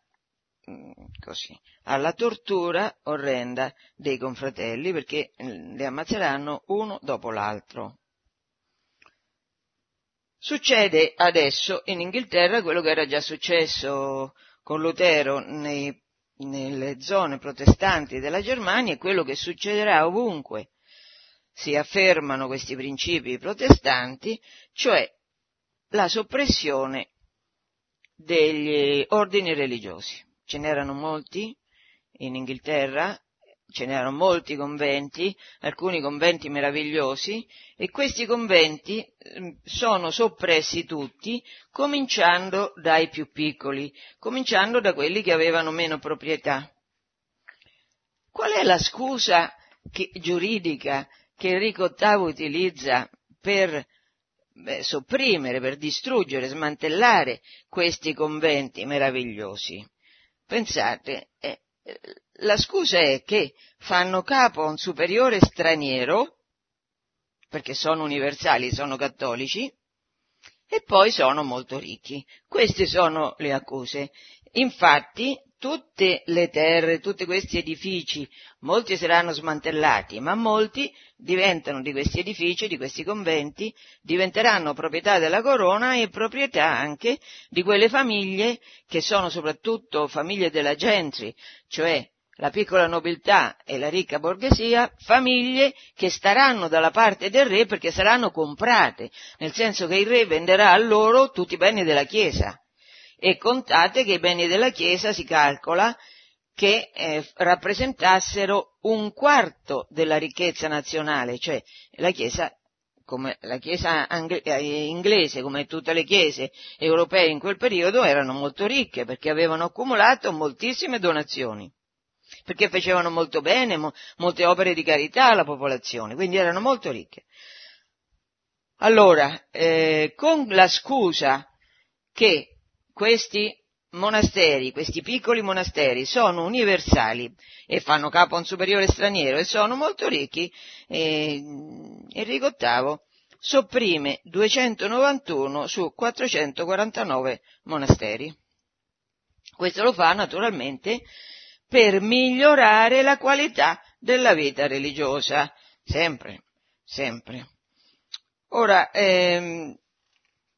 mm, così, alla tortura orrenda dei confratelli perché mm, li ammazzeranno uno dopo l'altro. Succede adesso in Inghilterra quello che era già successo con Lutero nei, nelle zone protestanti della Germania e quello che succederà ovunque si affermano questi principi protestanti, cioè la soppressione degli ordini religiosi. Ce n'erano molti in Inghilterra ce n'erano molti conventi, alcuni conventi meravigliosi, e questi conventi ehm, sono soppressi tutti, cominciando dai più piccoli, cominciando da quelli che avevano meno proprietà. Qual è la scusa che, giuridica che Enrico VIII utilizza per beh, sopprimere, per distruggere, smantellare questi conventi meravigliosi? Pensate, eh, la scusa è che fanno capo a un superiore straniero, perché sono universali, sono cattolici, e poi sono molto ricchi. Queste sono le accuse. Infatti, tutte le terre, tutti questi edifici, molti saranno smantellati, ma molti diventano di questi edifici, di questi conventi, diventeranno proprietà della corona e proprietà anche di quelle famiglie che sono soprattutto famiglie della gentry, cioè la piccola nobiltà e la ricca borghesia, famiglie che staranno dalla parte del re perché saranno comprate, nel senso che il re venderà a loro tutti i beni della Chiesa. E contate che i beni della Chiesa si calcola che eh, rappresentassero un quarto della ricchezza nazionale, cioè la Chiesa come la Chiesa eh, inglese, come tutte le chiese europee in quel periodo, erano molto ricche perché avevano accumulato moltissime donazioni. perché facevano molto bene, mo, molte opere di carità alla popolazione, quindi erano molto ricche. Allora, eh, con la scusa che questi monasteri, questi piccoli monasteri sono universali e fanno capo a un superiore straniero e sono molto ricchi, eh, Enrico VIII sopprime 291 su 449 monasteri. Questo lo fa naturalmente per migliorare la qualità della vita religiosa, sempre, sempre. Ora, ehm,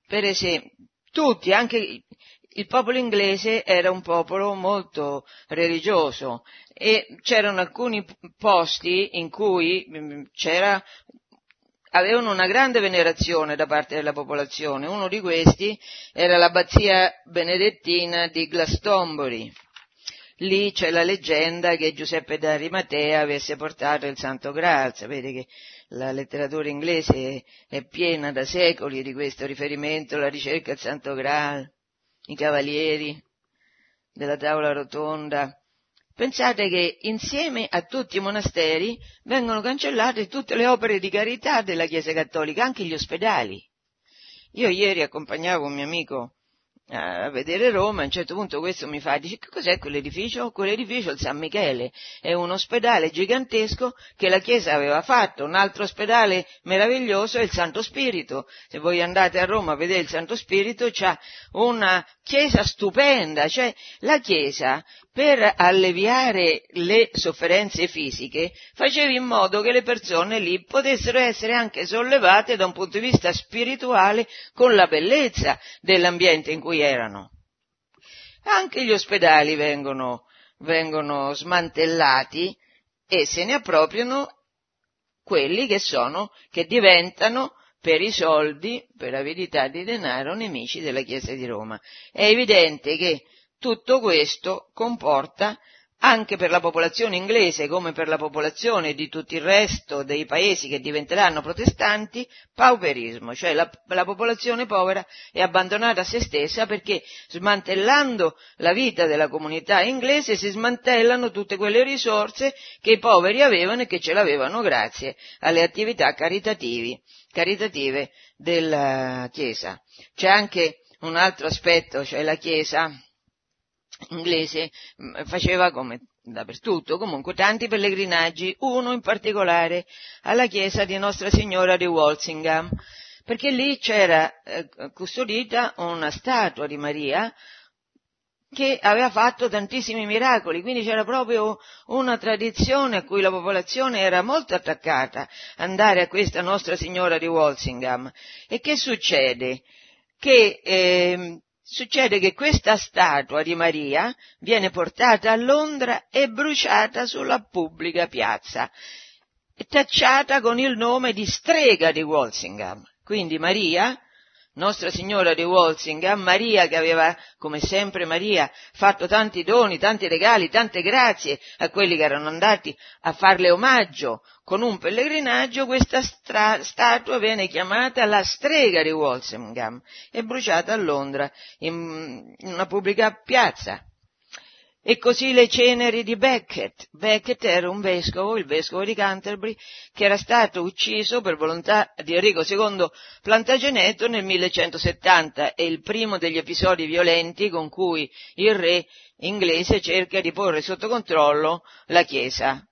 per esempio, tutti, anche il popolo inglese era un popolo molto religioso e c'erano alcuni posti in cui mm, c'era avevano una grande venerazione da parte della popolazione. Uno di questi era l'abbazia benedettina di Glastonbury. Lì c'è la leggenda che Giuseppe d'Arimatea avesse portato il Santo Graal. Sapete che la letteratura inglese è piena da secoli di questo riferimento, la ricerca del Santo Graal, i cavalieri della tavola rotonda. Pensate che insieme a tutti i monasteri vengono cancellate tutte le opere di carità della Chiesa Cattolica, anche gli ospedali. Io ieri accompagnavo un mio amico a vedere Roma, a un certo punto questo mi fa, dice, che cos'è quell'edificio? Quell'edificio è il San Michele, è un ospedale gigantesco che la Chiesa aveva fatto, un altro ospedale meraviglioso è il Santo Spirito, se voi andate a Roma a vedere il Santo Spirito c'ha una Chiesa stupenda, cioè la Chiesa per alleviare le sofferenze fisiche faceva in modo che le persone lì potessero essere anche sollevate da un punto di vista spirituale con la bellezza dell'ambiente in cui erano. Anche gli ospedali vengono, vengono smantellati e se ne appropriano quelli che sono, che diventano per i soldi, per avidità di denaro, nemici della Chiesa di Roma. È evidente che tutto questo comporta anche per la popolazione inglese come per la popolazione di tutto il resto dei paesi che diventeranno protestanti, pauperismo, cioè la, la, popolazione povera è abbandonata a se stessa perché smantellando la vita della comunità inglese si smantellano tutte quelle risorse che i poveri avevano e che ce l'avevano grazie alle attività caritative della Chiesa. C'è anche un altro aspetto, cioè la Chiesa inglese mm, faceva come dappertutto, comunque tanti pellegrinaggi, uno in particolare alla chiesa di Nostra Signora di Walsingham, perché lì c'era eh, custodita una statua di Maria che aveva fatto tantissimi miracoli, quindi c'era proprio una tradizione a cui la popolazione era molto attaccata, andare a questa Nostra Signora di Walsingham. E che succede? Che eh, Succede che questa statua di Maria viene portata a Londra e bruciata sulla pubblica piazza, tacciata con il nome di strega di Walsingham. Quindi Maria nostra Signora di Walsingham, Maria che aveva, come sempre Maria, fatto tanti doni, tanti regali, tante grazie a quelli che erano andati a farle omaggio con un pellegrinaggio, questa stra- statua viene chiamata la strega di Walsingham e bruciata a Londra in, in una pubblica piazza. E così le ceneri di Becket. Becket era un vescovo, il vescovo di Canterbury, che era stato ucciso per volontà di Enrico II Plantageneto nel 1170. È il primo degli episodi violenti con cui il re inglese cerca di porre sotto controllo la Chiesa.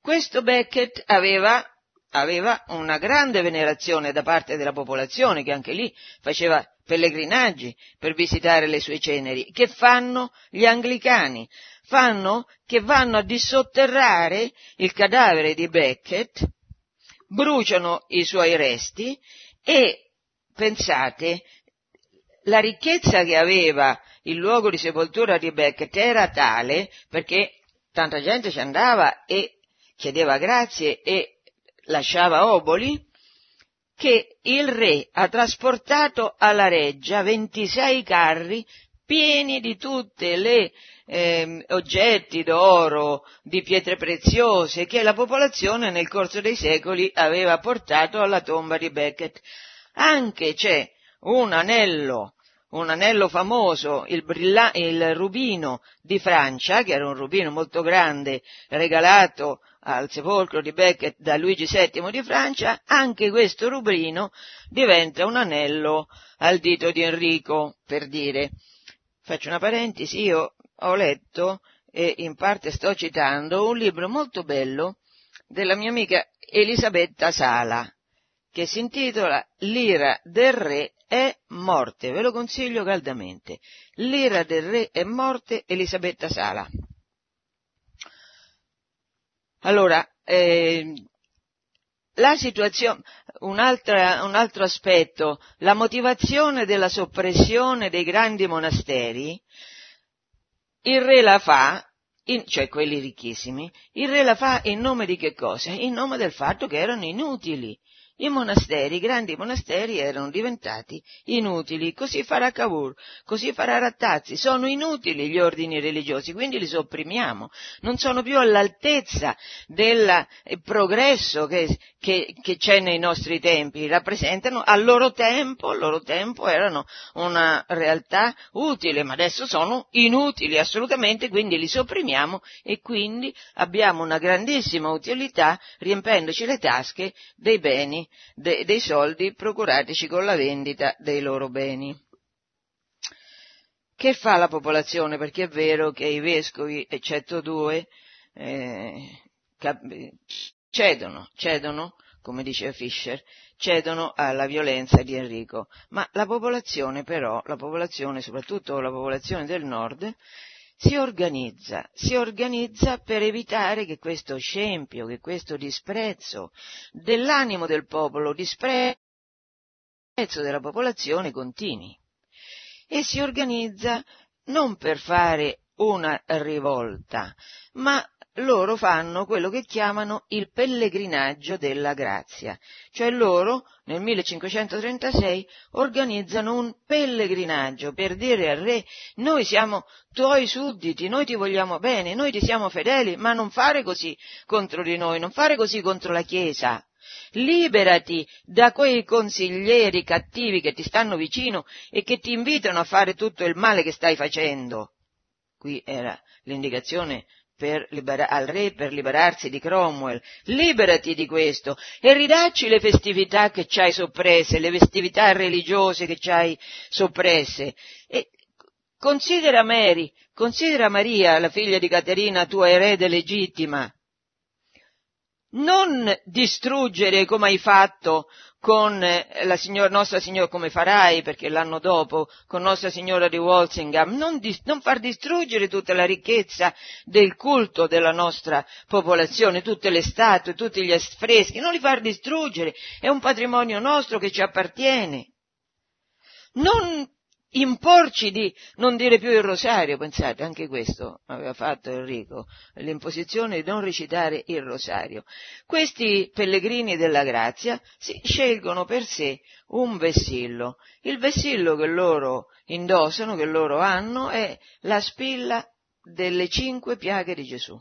Questo Becket aveva aveva una grande venerazione da parte della popolazione che anche lì faceva pellegrinaggi per visitare le sue ceneri. Che fanno gli anglicani? Fanno che vanno a dissotterrare il cadavere di Becket, bruciano i suoi resti e, pensate, la ricchezza che aveva il luogo di sepoltura di Becket era tale perché tanta gente ci andava e chiedeva grazie e lasciava oboli, che il re ha trasportato alla reggia 26 carri pieni di tutte le eh, oggetti d'oro, di pietre preziose che la popolazione nel corso dei secoli aveva portato alla tomba di Becket. Anche c'è un anello un anello famoso, il, brilla- il rubino di Francia, che era un rubino molto grande, regalato al sepolcro di Becket da Luigi VII di Francia, anche questo rubino diventa un anello al dito di Enrico, per dire. Faccio una parentesi, io ho letto e in parte sto citando un libro molto bello della mia amica Elisabetta Sala, che si intitola L'ira del re è morte, ve lo consiglio caldamente. L'ira del re è morte, Elisabetta Sala. Allora, eh, la situazione, un, un altro aspetto, la motivazione della soppressione dei grandi monasteri, il re la fa, in, cioè quelli ricchissimi, il re la fa in nome di che cosa? In nome del fatto che erano inutili, i monasteri, i grandi monasteri erano diventati inutili, così farà Cavour, così farà Rattazzi, sono inutili gli ordini religiosi, quindi li sopprimiamo, non sono più all'altezza del eh, progresso che, che, che c'è nei nostri tempi, rappresentano al loro tempo, al loro tempo erano una realtà utile, ma adesso sono inutili assolutamente, quindi li sopprimiamo e quindi abbiamo una grandissima utilità riempendoci le tasche dei beni de, dei soldi procuratici con la vendita dei loro beni. Che fa la popolazione? Perché è vero che i vescovi, eccetto due, eh, cedono, cedono, come dice Fischer, cedono alla violenza di Enrico, ma la popolazione però, la popolazione, soprattutto la popolazione del nord, si organizza, si organizza per evitare che questo scempio, che questo disprezzo dell'animo del popolo, disprezzo della popolazione continui. E si organizza non per fare una rivolta, ma loro fanno quello che chiamano il pellegrinaggio della grazia, cioè loro nel 1536 organizzano un pellegrinaggio per dire al re noi siamo tuoi sudditi, noi ti vogliamo bene, noi ti siamo fedeli, ma non fare così contro di noi, non fare così contro la Chiesa. Liberati da quei consiglieri cattivi che ti stanno vicino e che ti invitano a fare tutto il male che stai facendo. Qui era l'indicazione libera- al re per liberarsi di Cromwell. Liberati di questo e ridacci le festività che ci hai soppresse, le festività religiose che ci hai soppresse. E considera Mary, considera Maria, la figlia di Caterina, tua erede legittima. Non distruggere come hai fatto con eh, la signora, Nostra Signora come farai, perché l'anno dopo, con Nostra Signora di Walsingham, non, dis, non, far distruggere tutta la ricchezza del culto della nostra popolazione, tutte le statue, tutti gli affreschi, non li far distruggere, è un patrimonio nostro che ci appartiene. Non imporci di non dire più il rosario, pensate, anche questo aveva fatto Enrico, l'imposizione di non recitare il rosario. Questi pellegrini della grazia si scelgono per sé un vessillo. Il vessillo che loro indossano, che loro hanno, è la spilla delle cinque piaghe di Gesù.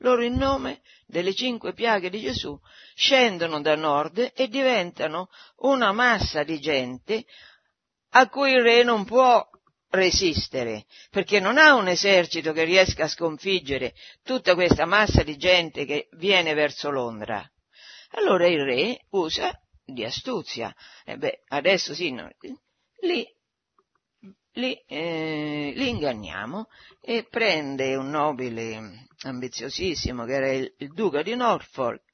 Loro in nome delle cinque piaghe di Gesù scendono da nord e diventano una massa di gente a cui il re non può resistere, perché non ha un esercito che riesca a sconfiggere tutta questa massa di gente che viene verso Londra. Allora il re usa di astuzia. E beh, adesso sì, no, li, li, eh, li, inganniamo e prende un nobile ambiziosissimo che era il, il duca di Norfolk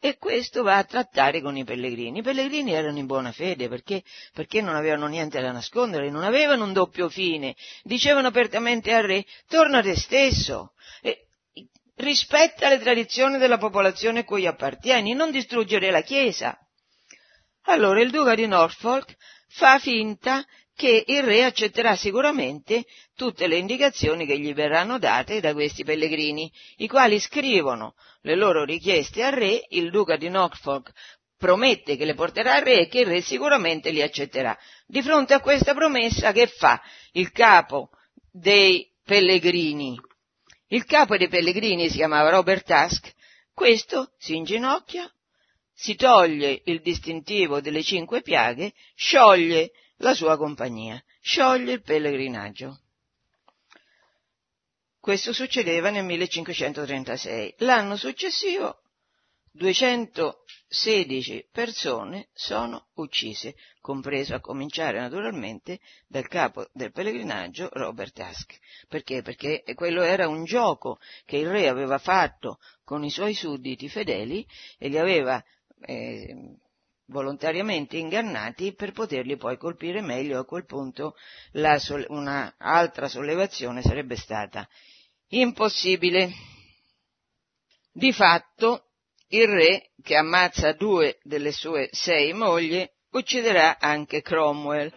e questo va a trattare con i pellegrini. I pellegrini erano in buona fede perché, perché non avevano niente da nascondere, non avevano un doppio fine, dicevano apertamente al re torna a te stesso, e, rispetta le tradizioni della popolazione a cui appartieni, non distruggere la Chiesa. Allora il duca di Norfolk fa finta che il re accetterà sicuramente tutte le indicazioni che gli verranno date da questi pellegrini, i quali scrivono le loro richieste al re, il duca di Norfolk promette che le porterà al re e che il re sicuramente li accetterà. Di fronte a questa promessa che fa il capo dei pellegrini? Il capo dei pellegrini si chiamava Robert Tusk, questo si inginocchia, si toglie il distintivo delle cinque piaghe, scioglie la sua compagnia scioglie il pellegrinaggio. Questo succedeva nel 1536. L'anno successivo 216 persone sono uccise, compreso a cominciare naturalmente dal capo del pellegrinaggio Robert Husk. Perché? Perché quello era un gioco che il re aveva fatto con i suoi sudditi fedeli e li aveva eh, volontariamente ingannati per poterli poi colpire meglio. A quel punto un'altra sollevazione sarebbe stata impossibile. Di fatto il re, che ammazza due delle sue sei mogli, ucciderà anche Cromwell.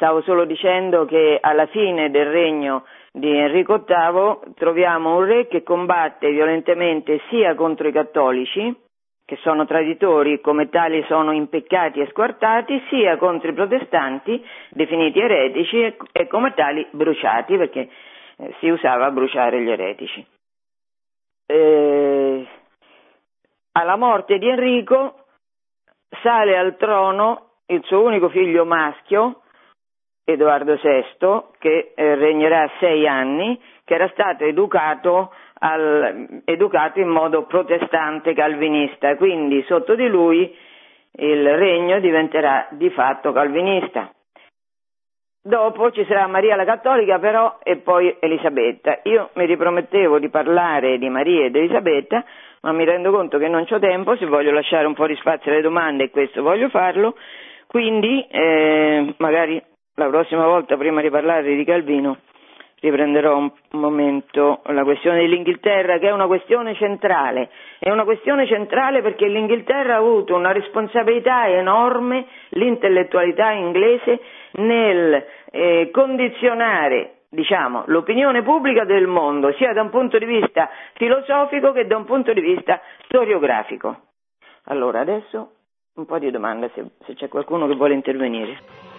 Stavo solo dicendo che alla fine del regno di Enrico VIII troviamo un re che combatte violentemente sia contro i cattolici, che sono traditori, come tali sono impeccati e squartati, sia contro i protestanti, definiti eretici, e come tali bruciati, perché eh, si usava bruciare gli eretici. Eh, alla morte di Enrico sale al trono il suo unico figlio maschio, Edoardo VI, che eh, regnerà sei anni, che era stato educato, al, educato in modo protestante calvinista, quindi sotto di lui il regno diventerà di fatto calvinista. Dopo ci sarà Maria la Cattolica però e poi Elisabetta. Io mi ripromettevo di parlare di Maria ed Elisabetta, ma mi rendo conto che non ho tempo, se voglio lasciare un po' di spazio alle domande e questo voglio farlo, quindi eh, magari la prossima volta, prima di parlare di Calvino, riprenderò un momento la questione dell'Inghilterra, che è una questione centrale. È una questione centrale perché l'Inghilterra ha avuto una responsabilità enorme, l'intellettualità inglese, nel eh, condizionare diciamo, l'opinione pubblica del mondo, sia da un punto di vista filosofico che da un punto di vista storiografico. Allora, adesso un po' di domande se, se c'è qualcuno che vuole intervenire.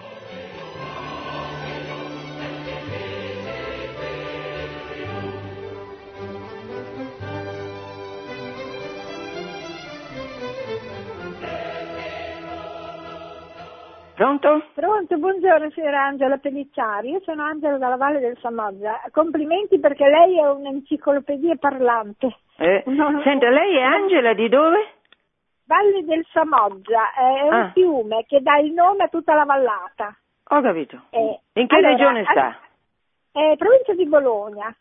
Pronto? Pronto, buongiorno signora Angela Pellicciari, io sono Angela dalla Valle del Samoggia. Complimenti perché lei è un'enciclopedia parlante. Eh, no, senta, lei è Angela di dove? Valle del Samoggia, è un ah. fiume che dà il nome a tutta la vallata. Ho capito. Eh, In che allora, regione sta? È provincia di Bologna,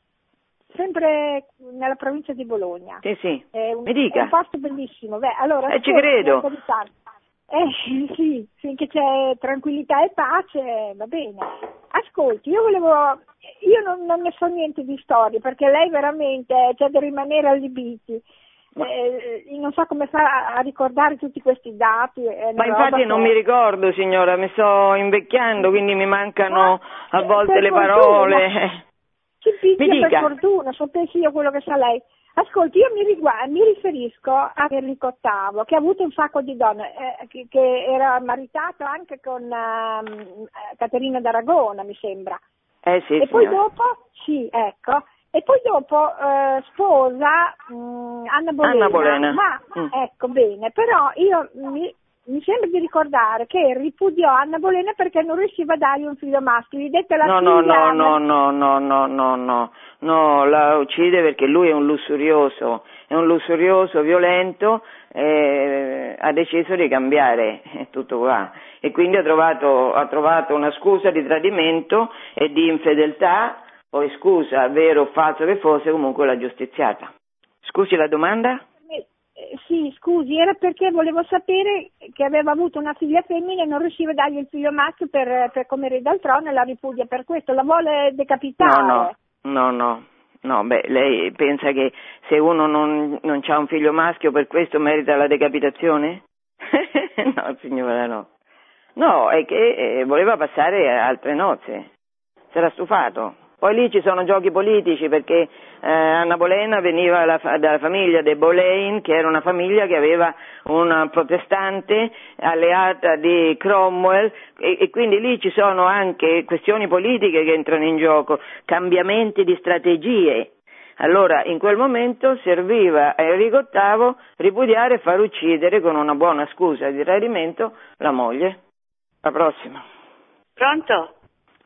sempre nella provincia di Bologna. Sì, sì. È un, Mi dica. È un posto bellissimo. Beh, allora, eh, ci credo. Eh [LAUGHS] sì, finché c'è tranquillità e pace va bene. Ascolti, io volevo, io non, non ne so niente di storia perché lei veramente c'è da rimanere allibiti. Eh, non so come fa a ricordare tutti questi dati. Ma infatti che... non mi ricordo signora, mi sto invecchiando quindi mi mancano Ma, a volte le parole. Ci picchia per fortuna, sapessi io quello che sa lei. Ascolti, io mi, riguardo, mi riferisco a Enrico VIII, che ha avuto un sacco di donne, eh, che, che, era maritato anche con uh, Caterina d'Aragona, mi sembra. Eh sì, e poi dopo, sì, ecco, e poi dopo eh, sposa mh, mm, Anna Bolena. Anna Bolena. Ma, mm. ecco, bene, però io mi, mi sembra di ricordare che ripudiò Anna Bolena perché non riusciva a dargli un figlio maschio. Gli dette la no, figlia... No, no, no, no, no, no, no, no, no, la uccide perché lui è un lussurioso, è un lussurioso violento, eh, ha deciso di cambiare tutto qua e quindi ha trovato, ha trovato una scusa di tradimento e di infedeltà, poi scusa, vero o falso che fosse, comunque l'ha giustiziata. Scusi la domanda? Sì, scusi, era perché volevo sapere che aveva avuto una figlia femmina e non riusciva a dargli il figlio maschio per, per come erede al trono e la ripudia per questo, la vuole decapitare. No, no, no, no. No, beh, lei pensa che se uno non, non ha un figlio maschio per questo merita la decapitazione? [LAUGHS] no, signora, no. No, è che eh, voleva passare altre nozze. Era stufato. Poi lì ci sono giochi politici perché eh, Anna Bolena veniva la, dalla famiglia dei Boleyn, che era una famiglia che aveva una protestante alleata di Cromwell e, e quindi lì ci sono anche questioni politiche che entrano in gioco, cambiamenti di strategie. Allora, in quel momento serviva a Enrico VIII ripudiare e far uccidere con una buona scusa di tradimento la moglie. La prossima. Pronto?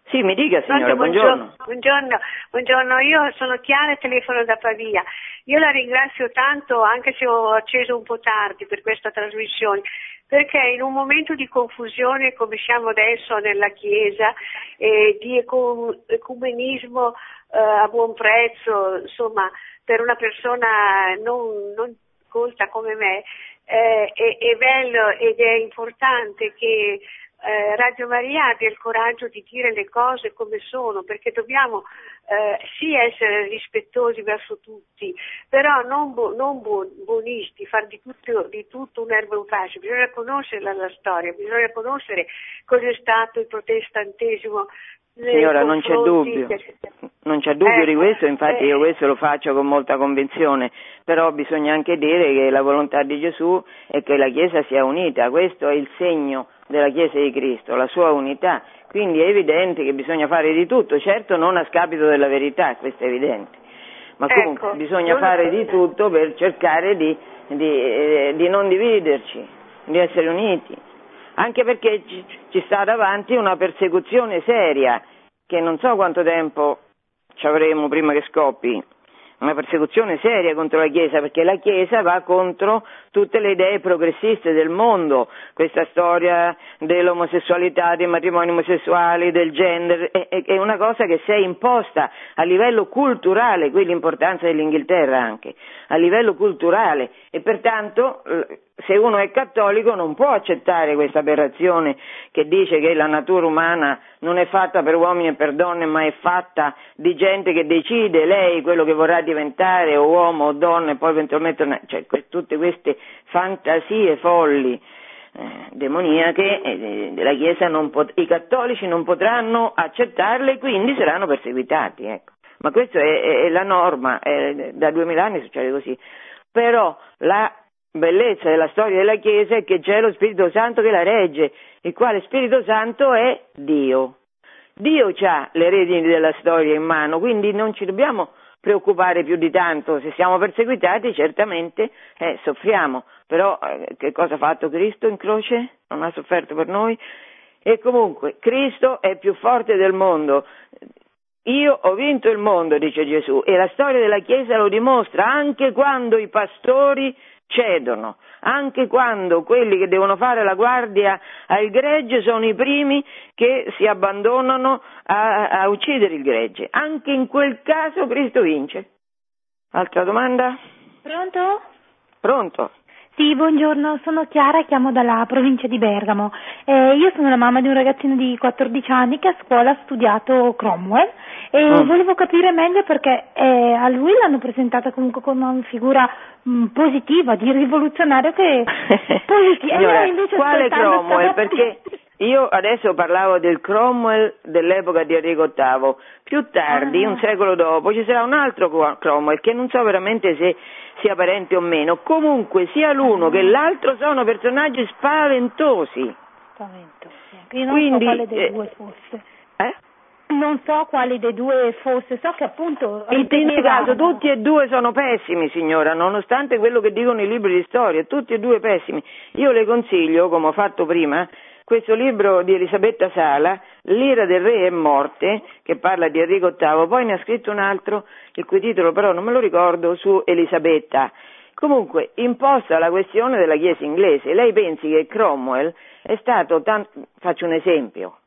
Sì, mi dica signora, buongiorno. buongiorno. Buongiorno, io sono Chiara e telefono da Pavia. Io la ringrazio tanto, anche se ho acceso un po' tardi per questa trasmissione, perché in un momento di confusione come siamo adesso nella Chiesa, eh, di ecumenismo eh, a buon prezzo, insomma, per una persona non, non colta come me, eh, è, è bello ed è importante che eh, Radio Maria abbia il coraggio di dire le cose come sono, perché dobbiamo eh, sì essere rispettosi verso tutti, però non, bu- non bu- buonisti, fare di tutto, di tutto un erbo un fascio, bisogna conoscere la, la storia, bisogna conoscere cos'è stato il protestantesimo Signora, non c'è dubbio, non c'è dubbio eh, di questo, infatti eh, io questo lo faccio con molta convinzione, però bisogna anche dire che la volontà di Gesù è che la Chiesa sia unita, questo è il segno della Chiesa di Cristo, la sua unità, quindi è evidente che bisogna fare di tutto, certo non a scapito della verità, questo è evidente, ma comunque Ecco, bisogna non- fare di tutto per cercare di, di, eh, di non dividerci, di essere uniti anche perché ci, ci sta davanti una persecuzione seria che non so quanto tempo ci avremo prima che scoppi, una persecuzione seria contro la Chiesa perché la Chiesa va contro tutte le idee progressiste del mondo, questa storia dell'omosessualità, dei matrimoni omosessuali, del gender, è, è- una cosa che si è imposta a livello culturale, qui l'importanza dell'Inghilterra anche, a livello culturale. E pertanto se uno è cattolico non può accettare questa aberrazione che dice che la natura umana non è fatta per uomini e per donne, ma è fatta di gente che decide lei quello che vorrà diventare, o uomo o donna, e poi eventualmente, cioè, tutte queste fantasie folli, eh, demoniache, eh, della Chiesa non pot- i cattolici non potranno accettarle e quindi saranno perseguitati, ecco. Ma questa è, è- è la norma, è- da duemila anni succede così. Però la bellezza della storia della Chiesa è che c'è lo Spirito Santo che la regge, il quale Spirito Santo è Dio. Dio ha le redini della storia in mano, quindi non ci dobbiamo preoccupare più di tanto, se siamo perseguitati certamente eh, soffriamo, però eh, che cosa ha fatto Cristo in croce? Non ha sofferto per noi? E comunque Cristo è più forte del mondo. Io ho vinto il mondo, dice Gesù, e la storia della Chiesa lo dimostra anche quando i pastori cedono, anche quando quelli che devono fare la guardia al gregge sono i primi che si abbandonano a, a uccidere il gregge. Anche in quel caso Cristo vince. Altra domanda? Pronto? Pronto? Sì, buongiorno, sono Chiara, chiamo dalla provincia di Bergamo. Eh, io sono la mamma di un ragazzino di 14 anni che a scuola ha studiato Cromwell e Mm. volevo capire meglio perché eh, a lui l'hanno presentata comunque come una figura mh, positiva, di rivoluzionario che [LAUGHS] E invece quale Cromwell? Perché io adesso parlavo del Cromwell dell'epoca di Enrico VIII, più tardi, Ah. un secolo dopo, ci sarà un altro Cro- Cromwell che non so veramente se sia parente o meno. Comunque, sia l'uno che l'altro sono personaggi spaventosi. Spavento, sì. Io non Quindi, so quale dei eh, due fosse. Eh? Non so quale dei due fosse, so che appunto... In ogni caso tutti e due sono pessimi, signora, nonostante quello che dicono i libri di storia, tutti e due pessimi. Io le consiglio, come ho fatto prima, questo libro di Elisabetta Sala, L'ira del re è morte, che parla di Enrico VIII, poi ne ha scritto un altro, il cui titolo però non me lo ricordo, su Elisabetta. Comunque, imposta la questione della Chiesa inglese, lei pensi che Cromwell è stato, tan- faccio un esempio,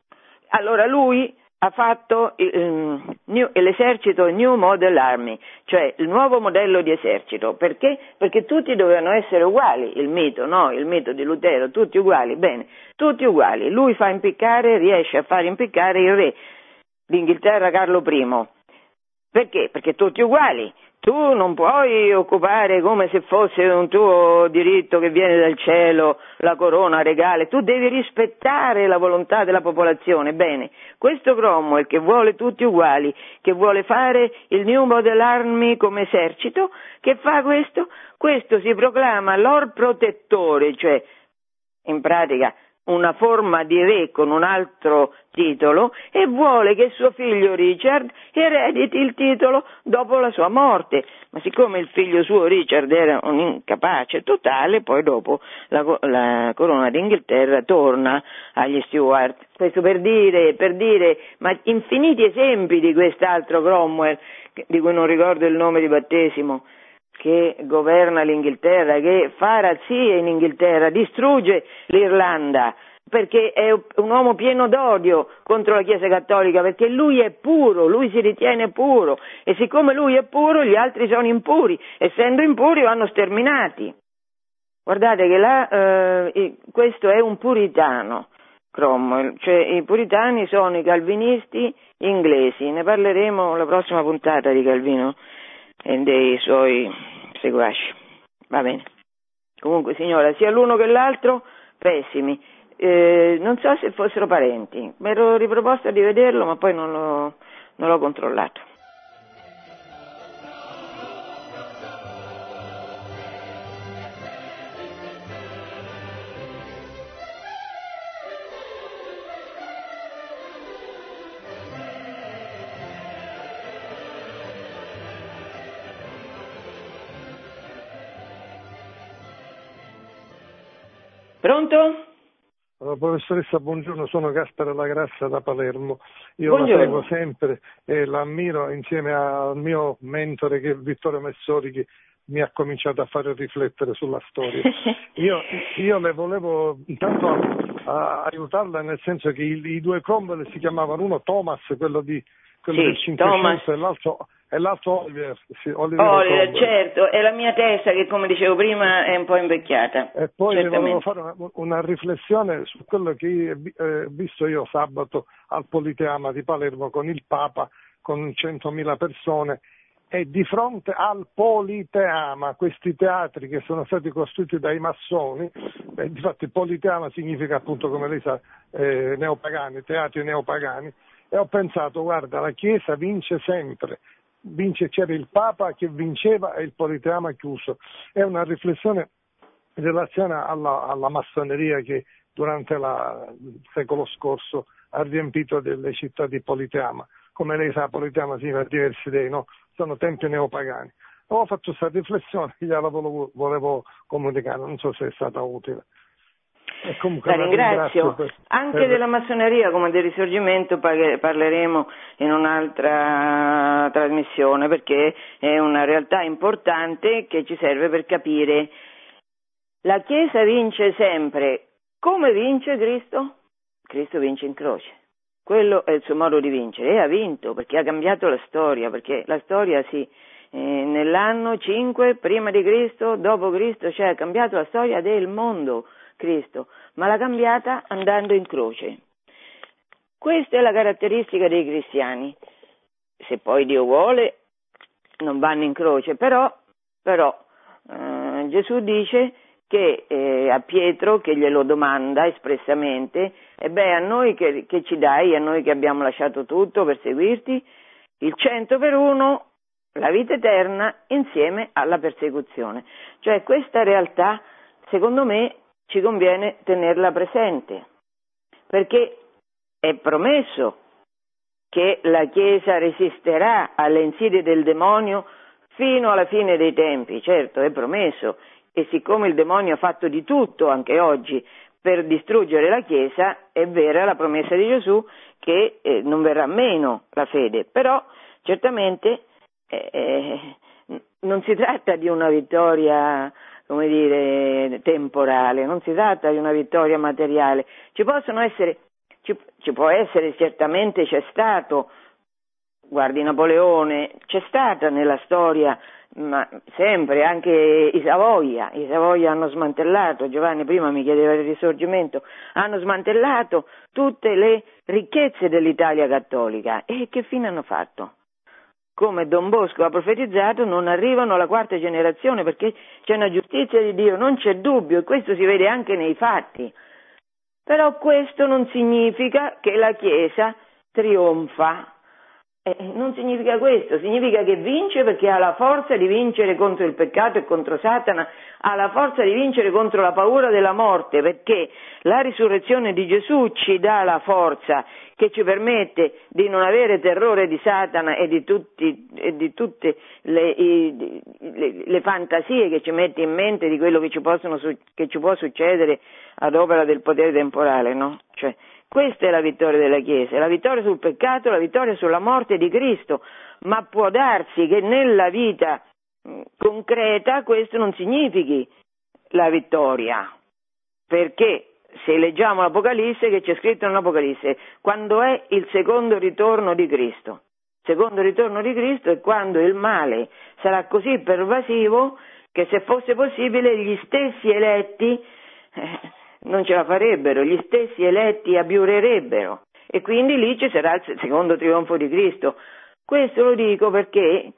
allora lui ha fatto ehm, l'esercito New Model Army, cioè il nuovo modello di esercito. Perché? Perché tutti dovevano essere uguali, il mito, no? Il mito di Lutero, tutti uguali, bene, tutti uguali. Lui fa impiccare, riesce a far impiccare il re d'Inghilterra Carlo I. Perché? Perché tutti uguali. Tu non puoi occupare come se fosse un tuo diritto che viene dal cielo la corona regale, tu devi rispettare la volontà della popolazione. Bene, questo Cromwell che vuole tutti uguali, che vuole fare il New Model Army come esercito, che fa questo? Questo si proclama Lord Protettore, cioè in pratica una forma di re con un altro titolo e vuole che suo figlio Richard erediti il titolo dopo la sua morte. Ma siccome il figlio suo Richard era un incapace totale, poi dopo la, la corona d'Inghilterra torna agli Stuart. Questo per dire, per dire, ma infiniti esempi di quest'altro Cromwell, di cui non ricordo il nome di battesimo, che governa l'Inghilterra, che fa razzie in Inghilterra, distrugge l'Irlanda, perché è un uomo pieno d'odio contro la Chiesa Cattolica, perché lui è puro, lui si ritiene puro e siccome lui è puro gli altri sono impuri, essendo impuri vanno sterminati. Guardate che là, eh, questo è un puritano, Cromwell, cioè i puritani sono i calvinisti inglesi, ne parleremo la prossima puntata di Calvino e dei suoi seguaci. Va bene. Comunque, signora, sia l'uno che l'altro pessimi. Eh, non so se fossero parenti, mi ero riproposta di vederlo, ma poi non l'ho, non l'ho controllato. Professoressa, buongiorno, sono Gaspare La Grazia da Palermo. Io Buongiorno. la seguo sempre e l'ammiro insieme al mio mentore che è Vittorio Messori che mi ha cominciato a fare riflettere sulla storia. [LAUGHS] Io, io le volevo intanto a- aiutarla nel senso che i, i due Cromwell si chiamavano uno Thomas, quello, di, quello Sì, del 500 Thomas. e l'altro, e l'altro Oliver. Sì, Oliver Oliver, certo, è la mia testa che come dicevo prima è un po' invecchiata. E poi le volevo fare una, una riflessione su quello che ho eh, visto io sabato al Politeama di Palermo con il Papa, con 100.000 persone e di fronte al Politeama, questi teatri che sono stati costruiti dai massoni, eh, infatti Politeama significa appunto come lei sa eh, neopagani, teatri neopagani, e ho pensato guarda la Chiesa vince sempre, vince, c'era il Papa che vinceva e il Politeama chiuso, è una riflessione in relazione alla, alla massoneria che durante la- il secolo scorso ha riempito delle città di Politeama. Come lei sa, Politeama significa diversi dei, no? Sono tempi neopagani. Avevo fatto questa riflessione, [LAUGHS] gliela volevo, volevo comunicare, non so se è stata utile. La ringrazio. per- Anche per- della massoneria come del risorgimento parleremo in un'altra trasmissione perché è una realtà importante che ci serve per capire. La Chiesa vince sempre. Come vince Cristo? Cristo vince in croce. Quello è il suo modo di vincere e ha vinto perché ha cambiato la storia, perché la storia sì, nell'anno 5 prima di Cristo, dopo Cristo, cioè ha cambiato la storia del mondo Cristo, ma l'ha cambiata andando in croce. Questa è la caratteristica dei cristiani. Se poi Dio vuole, non vanno in croce, però, però eh, Gesù dice che eh, a Pietro, che glielo domanda espressamente, e beh, a noi che, che ci dai, a noi che abbiamo lasciato tutto per seguirti, il cento per uno, la vita eterna insieme alla persecuzione. Cioè questa realtà, secondo me, ci conviene tenerla presente, perché è promesso che la Chiesa resisterà alle insidie del demonio fino alla fine dei tempi, certo è promesso, e siccome il demonio ha fatto di tutto anche oggi per distruggere la Chiesa, è vera la promessa di Gesù che eh, non verrà meno la fede, però certamente eh, eh, non si tratta di una vittoria come dire, temporale, non si tratta di una vittoria materiale, ci possono essere, ci, ci può essere certamente, c'è stato, guardi Napoleone, c'è stata nella storia, ma sempre anche i Savoia, i Savoia hanno smantellato, Giovanni prima mi chiedeva il risorgimento, hanno smantellato tutte le ricchezze dell'Italia cattolica e che fine hanno fatto? Come Don Bosco ha profetizzato, non arrivano alla quarta generazione perché c'è una giustizia di Dio, non c'è dubbio, e questo si vede anche nei fatti. Però questo non significa che la Chiesa trionfa. Eh, non significa questo, significa che vince perché ha la forza di vincere contro il peccato e contro Satana, ha la forza di vincere contro la paura della morte, perché la risurrezione di Gesù ci dà la forza che ci permette di non avere terrore di Satana e di, tutti, e di tutte le, i, le, le, fantasie che ci mette in mente di quello che ci, possono, che ci può succedere ad opera del potere temporale, no? Cioè, questa è la vittoria della Chiesa, la vittoria sul peccato, la vittoria sulla morte di Cristo, ma può darsi che nella vita mm, concreta questo non significhi la vittoria, perché se leggiamo l'Apocalisse, che c'è scritto nell'Apocalisse, quando è il secondo ritorno di Cristo. Il secondo ritorno di Cristo è quando il male sarà così pervasivo che se fosse possibile gli stessi eletti eh, non ce la farebbero, gli stessi eletti abiurerebbero e quindi lì ci sarà il secondo trionfo di Cristo. Questo lo dico perché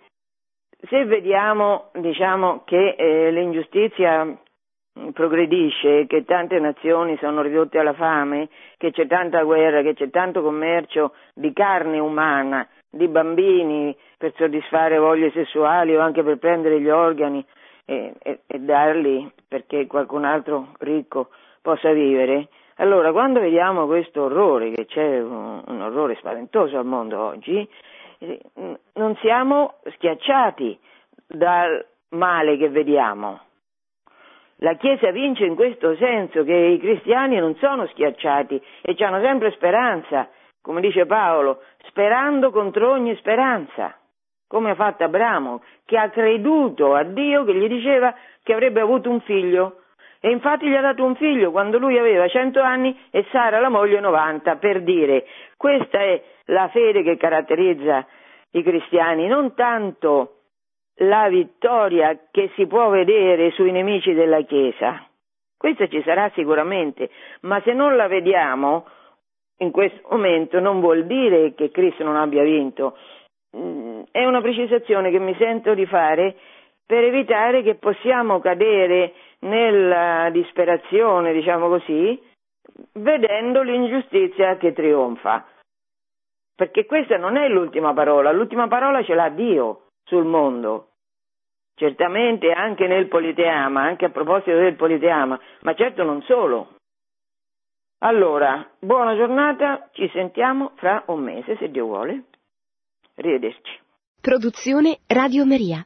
se vediamo diciamo, che eh, l'ingiustizia mm, progredisce, che tante nazioni sono ridotte alla fame, che c'è tanta guerra, che c'è tanto commercio di carne umana, di bambini per soddisfare voglie sessuali o anche per prendere gli organi e, e, e darli perché qualcun altro ricco possa vivere, allora quando vediamo questo orrore, che c'è un, un orrore spaventoso al mondo oggi, eh, non siamo schiacciati dal male che vediamo. La Chiesa vince in questo senso che i cristiani non sono schiacciati e hanno sempre speranza, come dice Paolo, sperando contro ogni speranza, come ha fatto Abramo, che ha creduto a Dio che gli diceva che avrebbe avuto un figlio e infatti gli ha dato un figlio quando lui aveva 100 anni e Sara la moglie 90, per dire, questa è la fede che caratterizza i cristiani, non tanto la vittoria che si può vedere sui nemici della Chiesa. Questa ci sarà sicuramente, ma se non la vediamo in questo momento non vuol dire che Cristo non abbia vinto. Mm, è una precisazione che mi sento di fare per evitare che possiamo cadere nella disperazione, diciamo così, vedendo l'ingiustizia che trionfa. Perché questa non è l'ultima parola, l'ultima parola ce l'ha Dio sul mondo. Certamente anche nel politeama, anche a proposito del politeama, ma certo non solo. Allora, buona giornata, ci sentiamo fra un mese, se Dio vuole. Arrivederci. Produzione Radio Maria.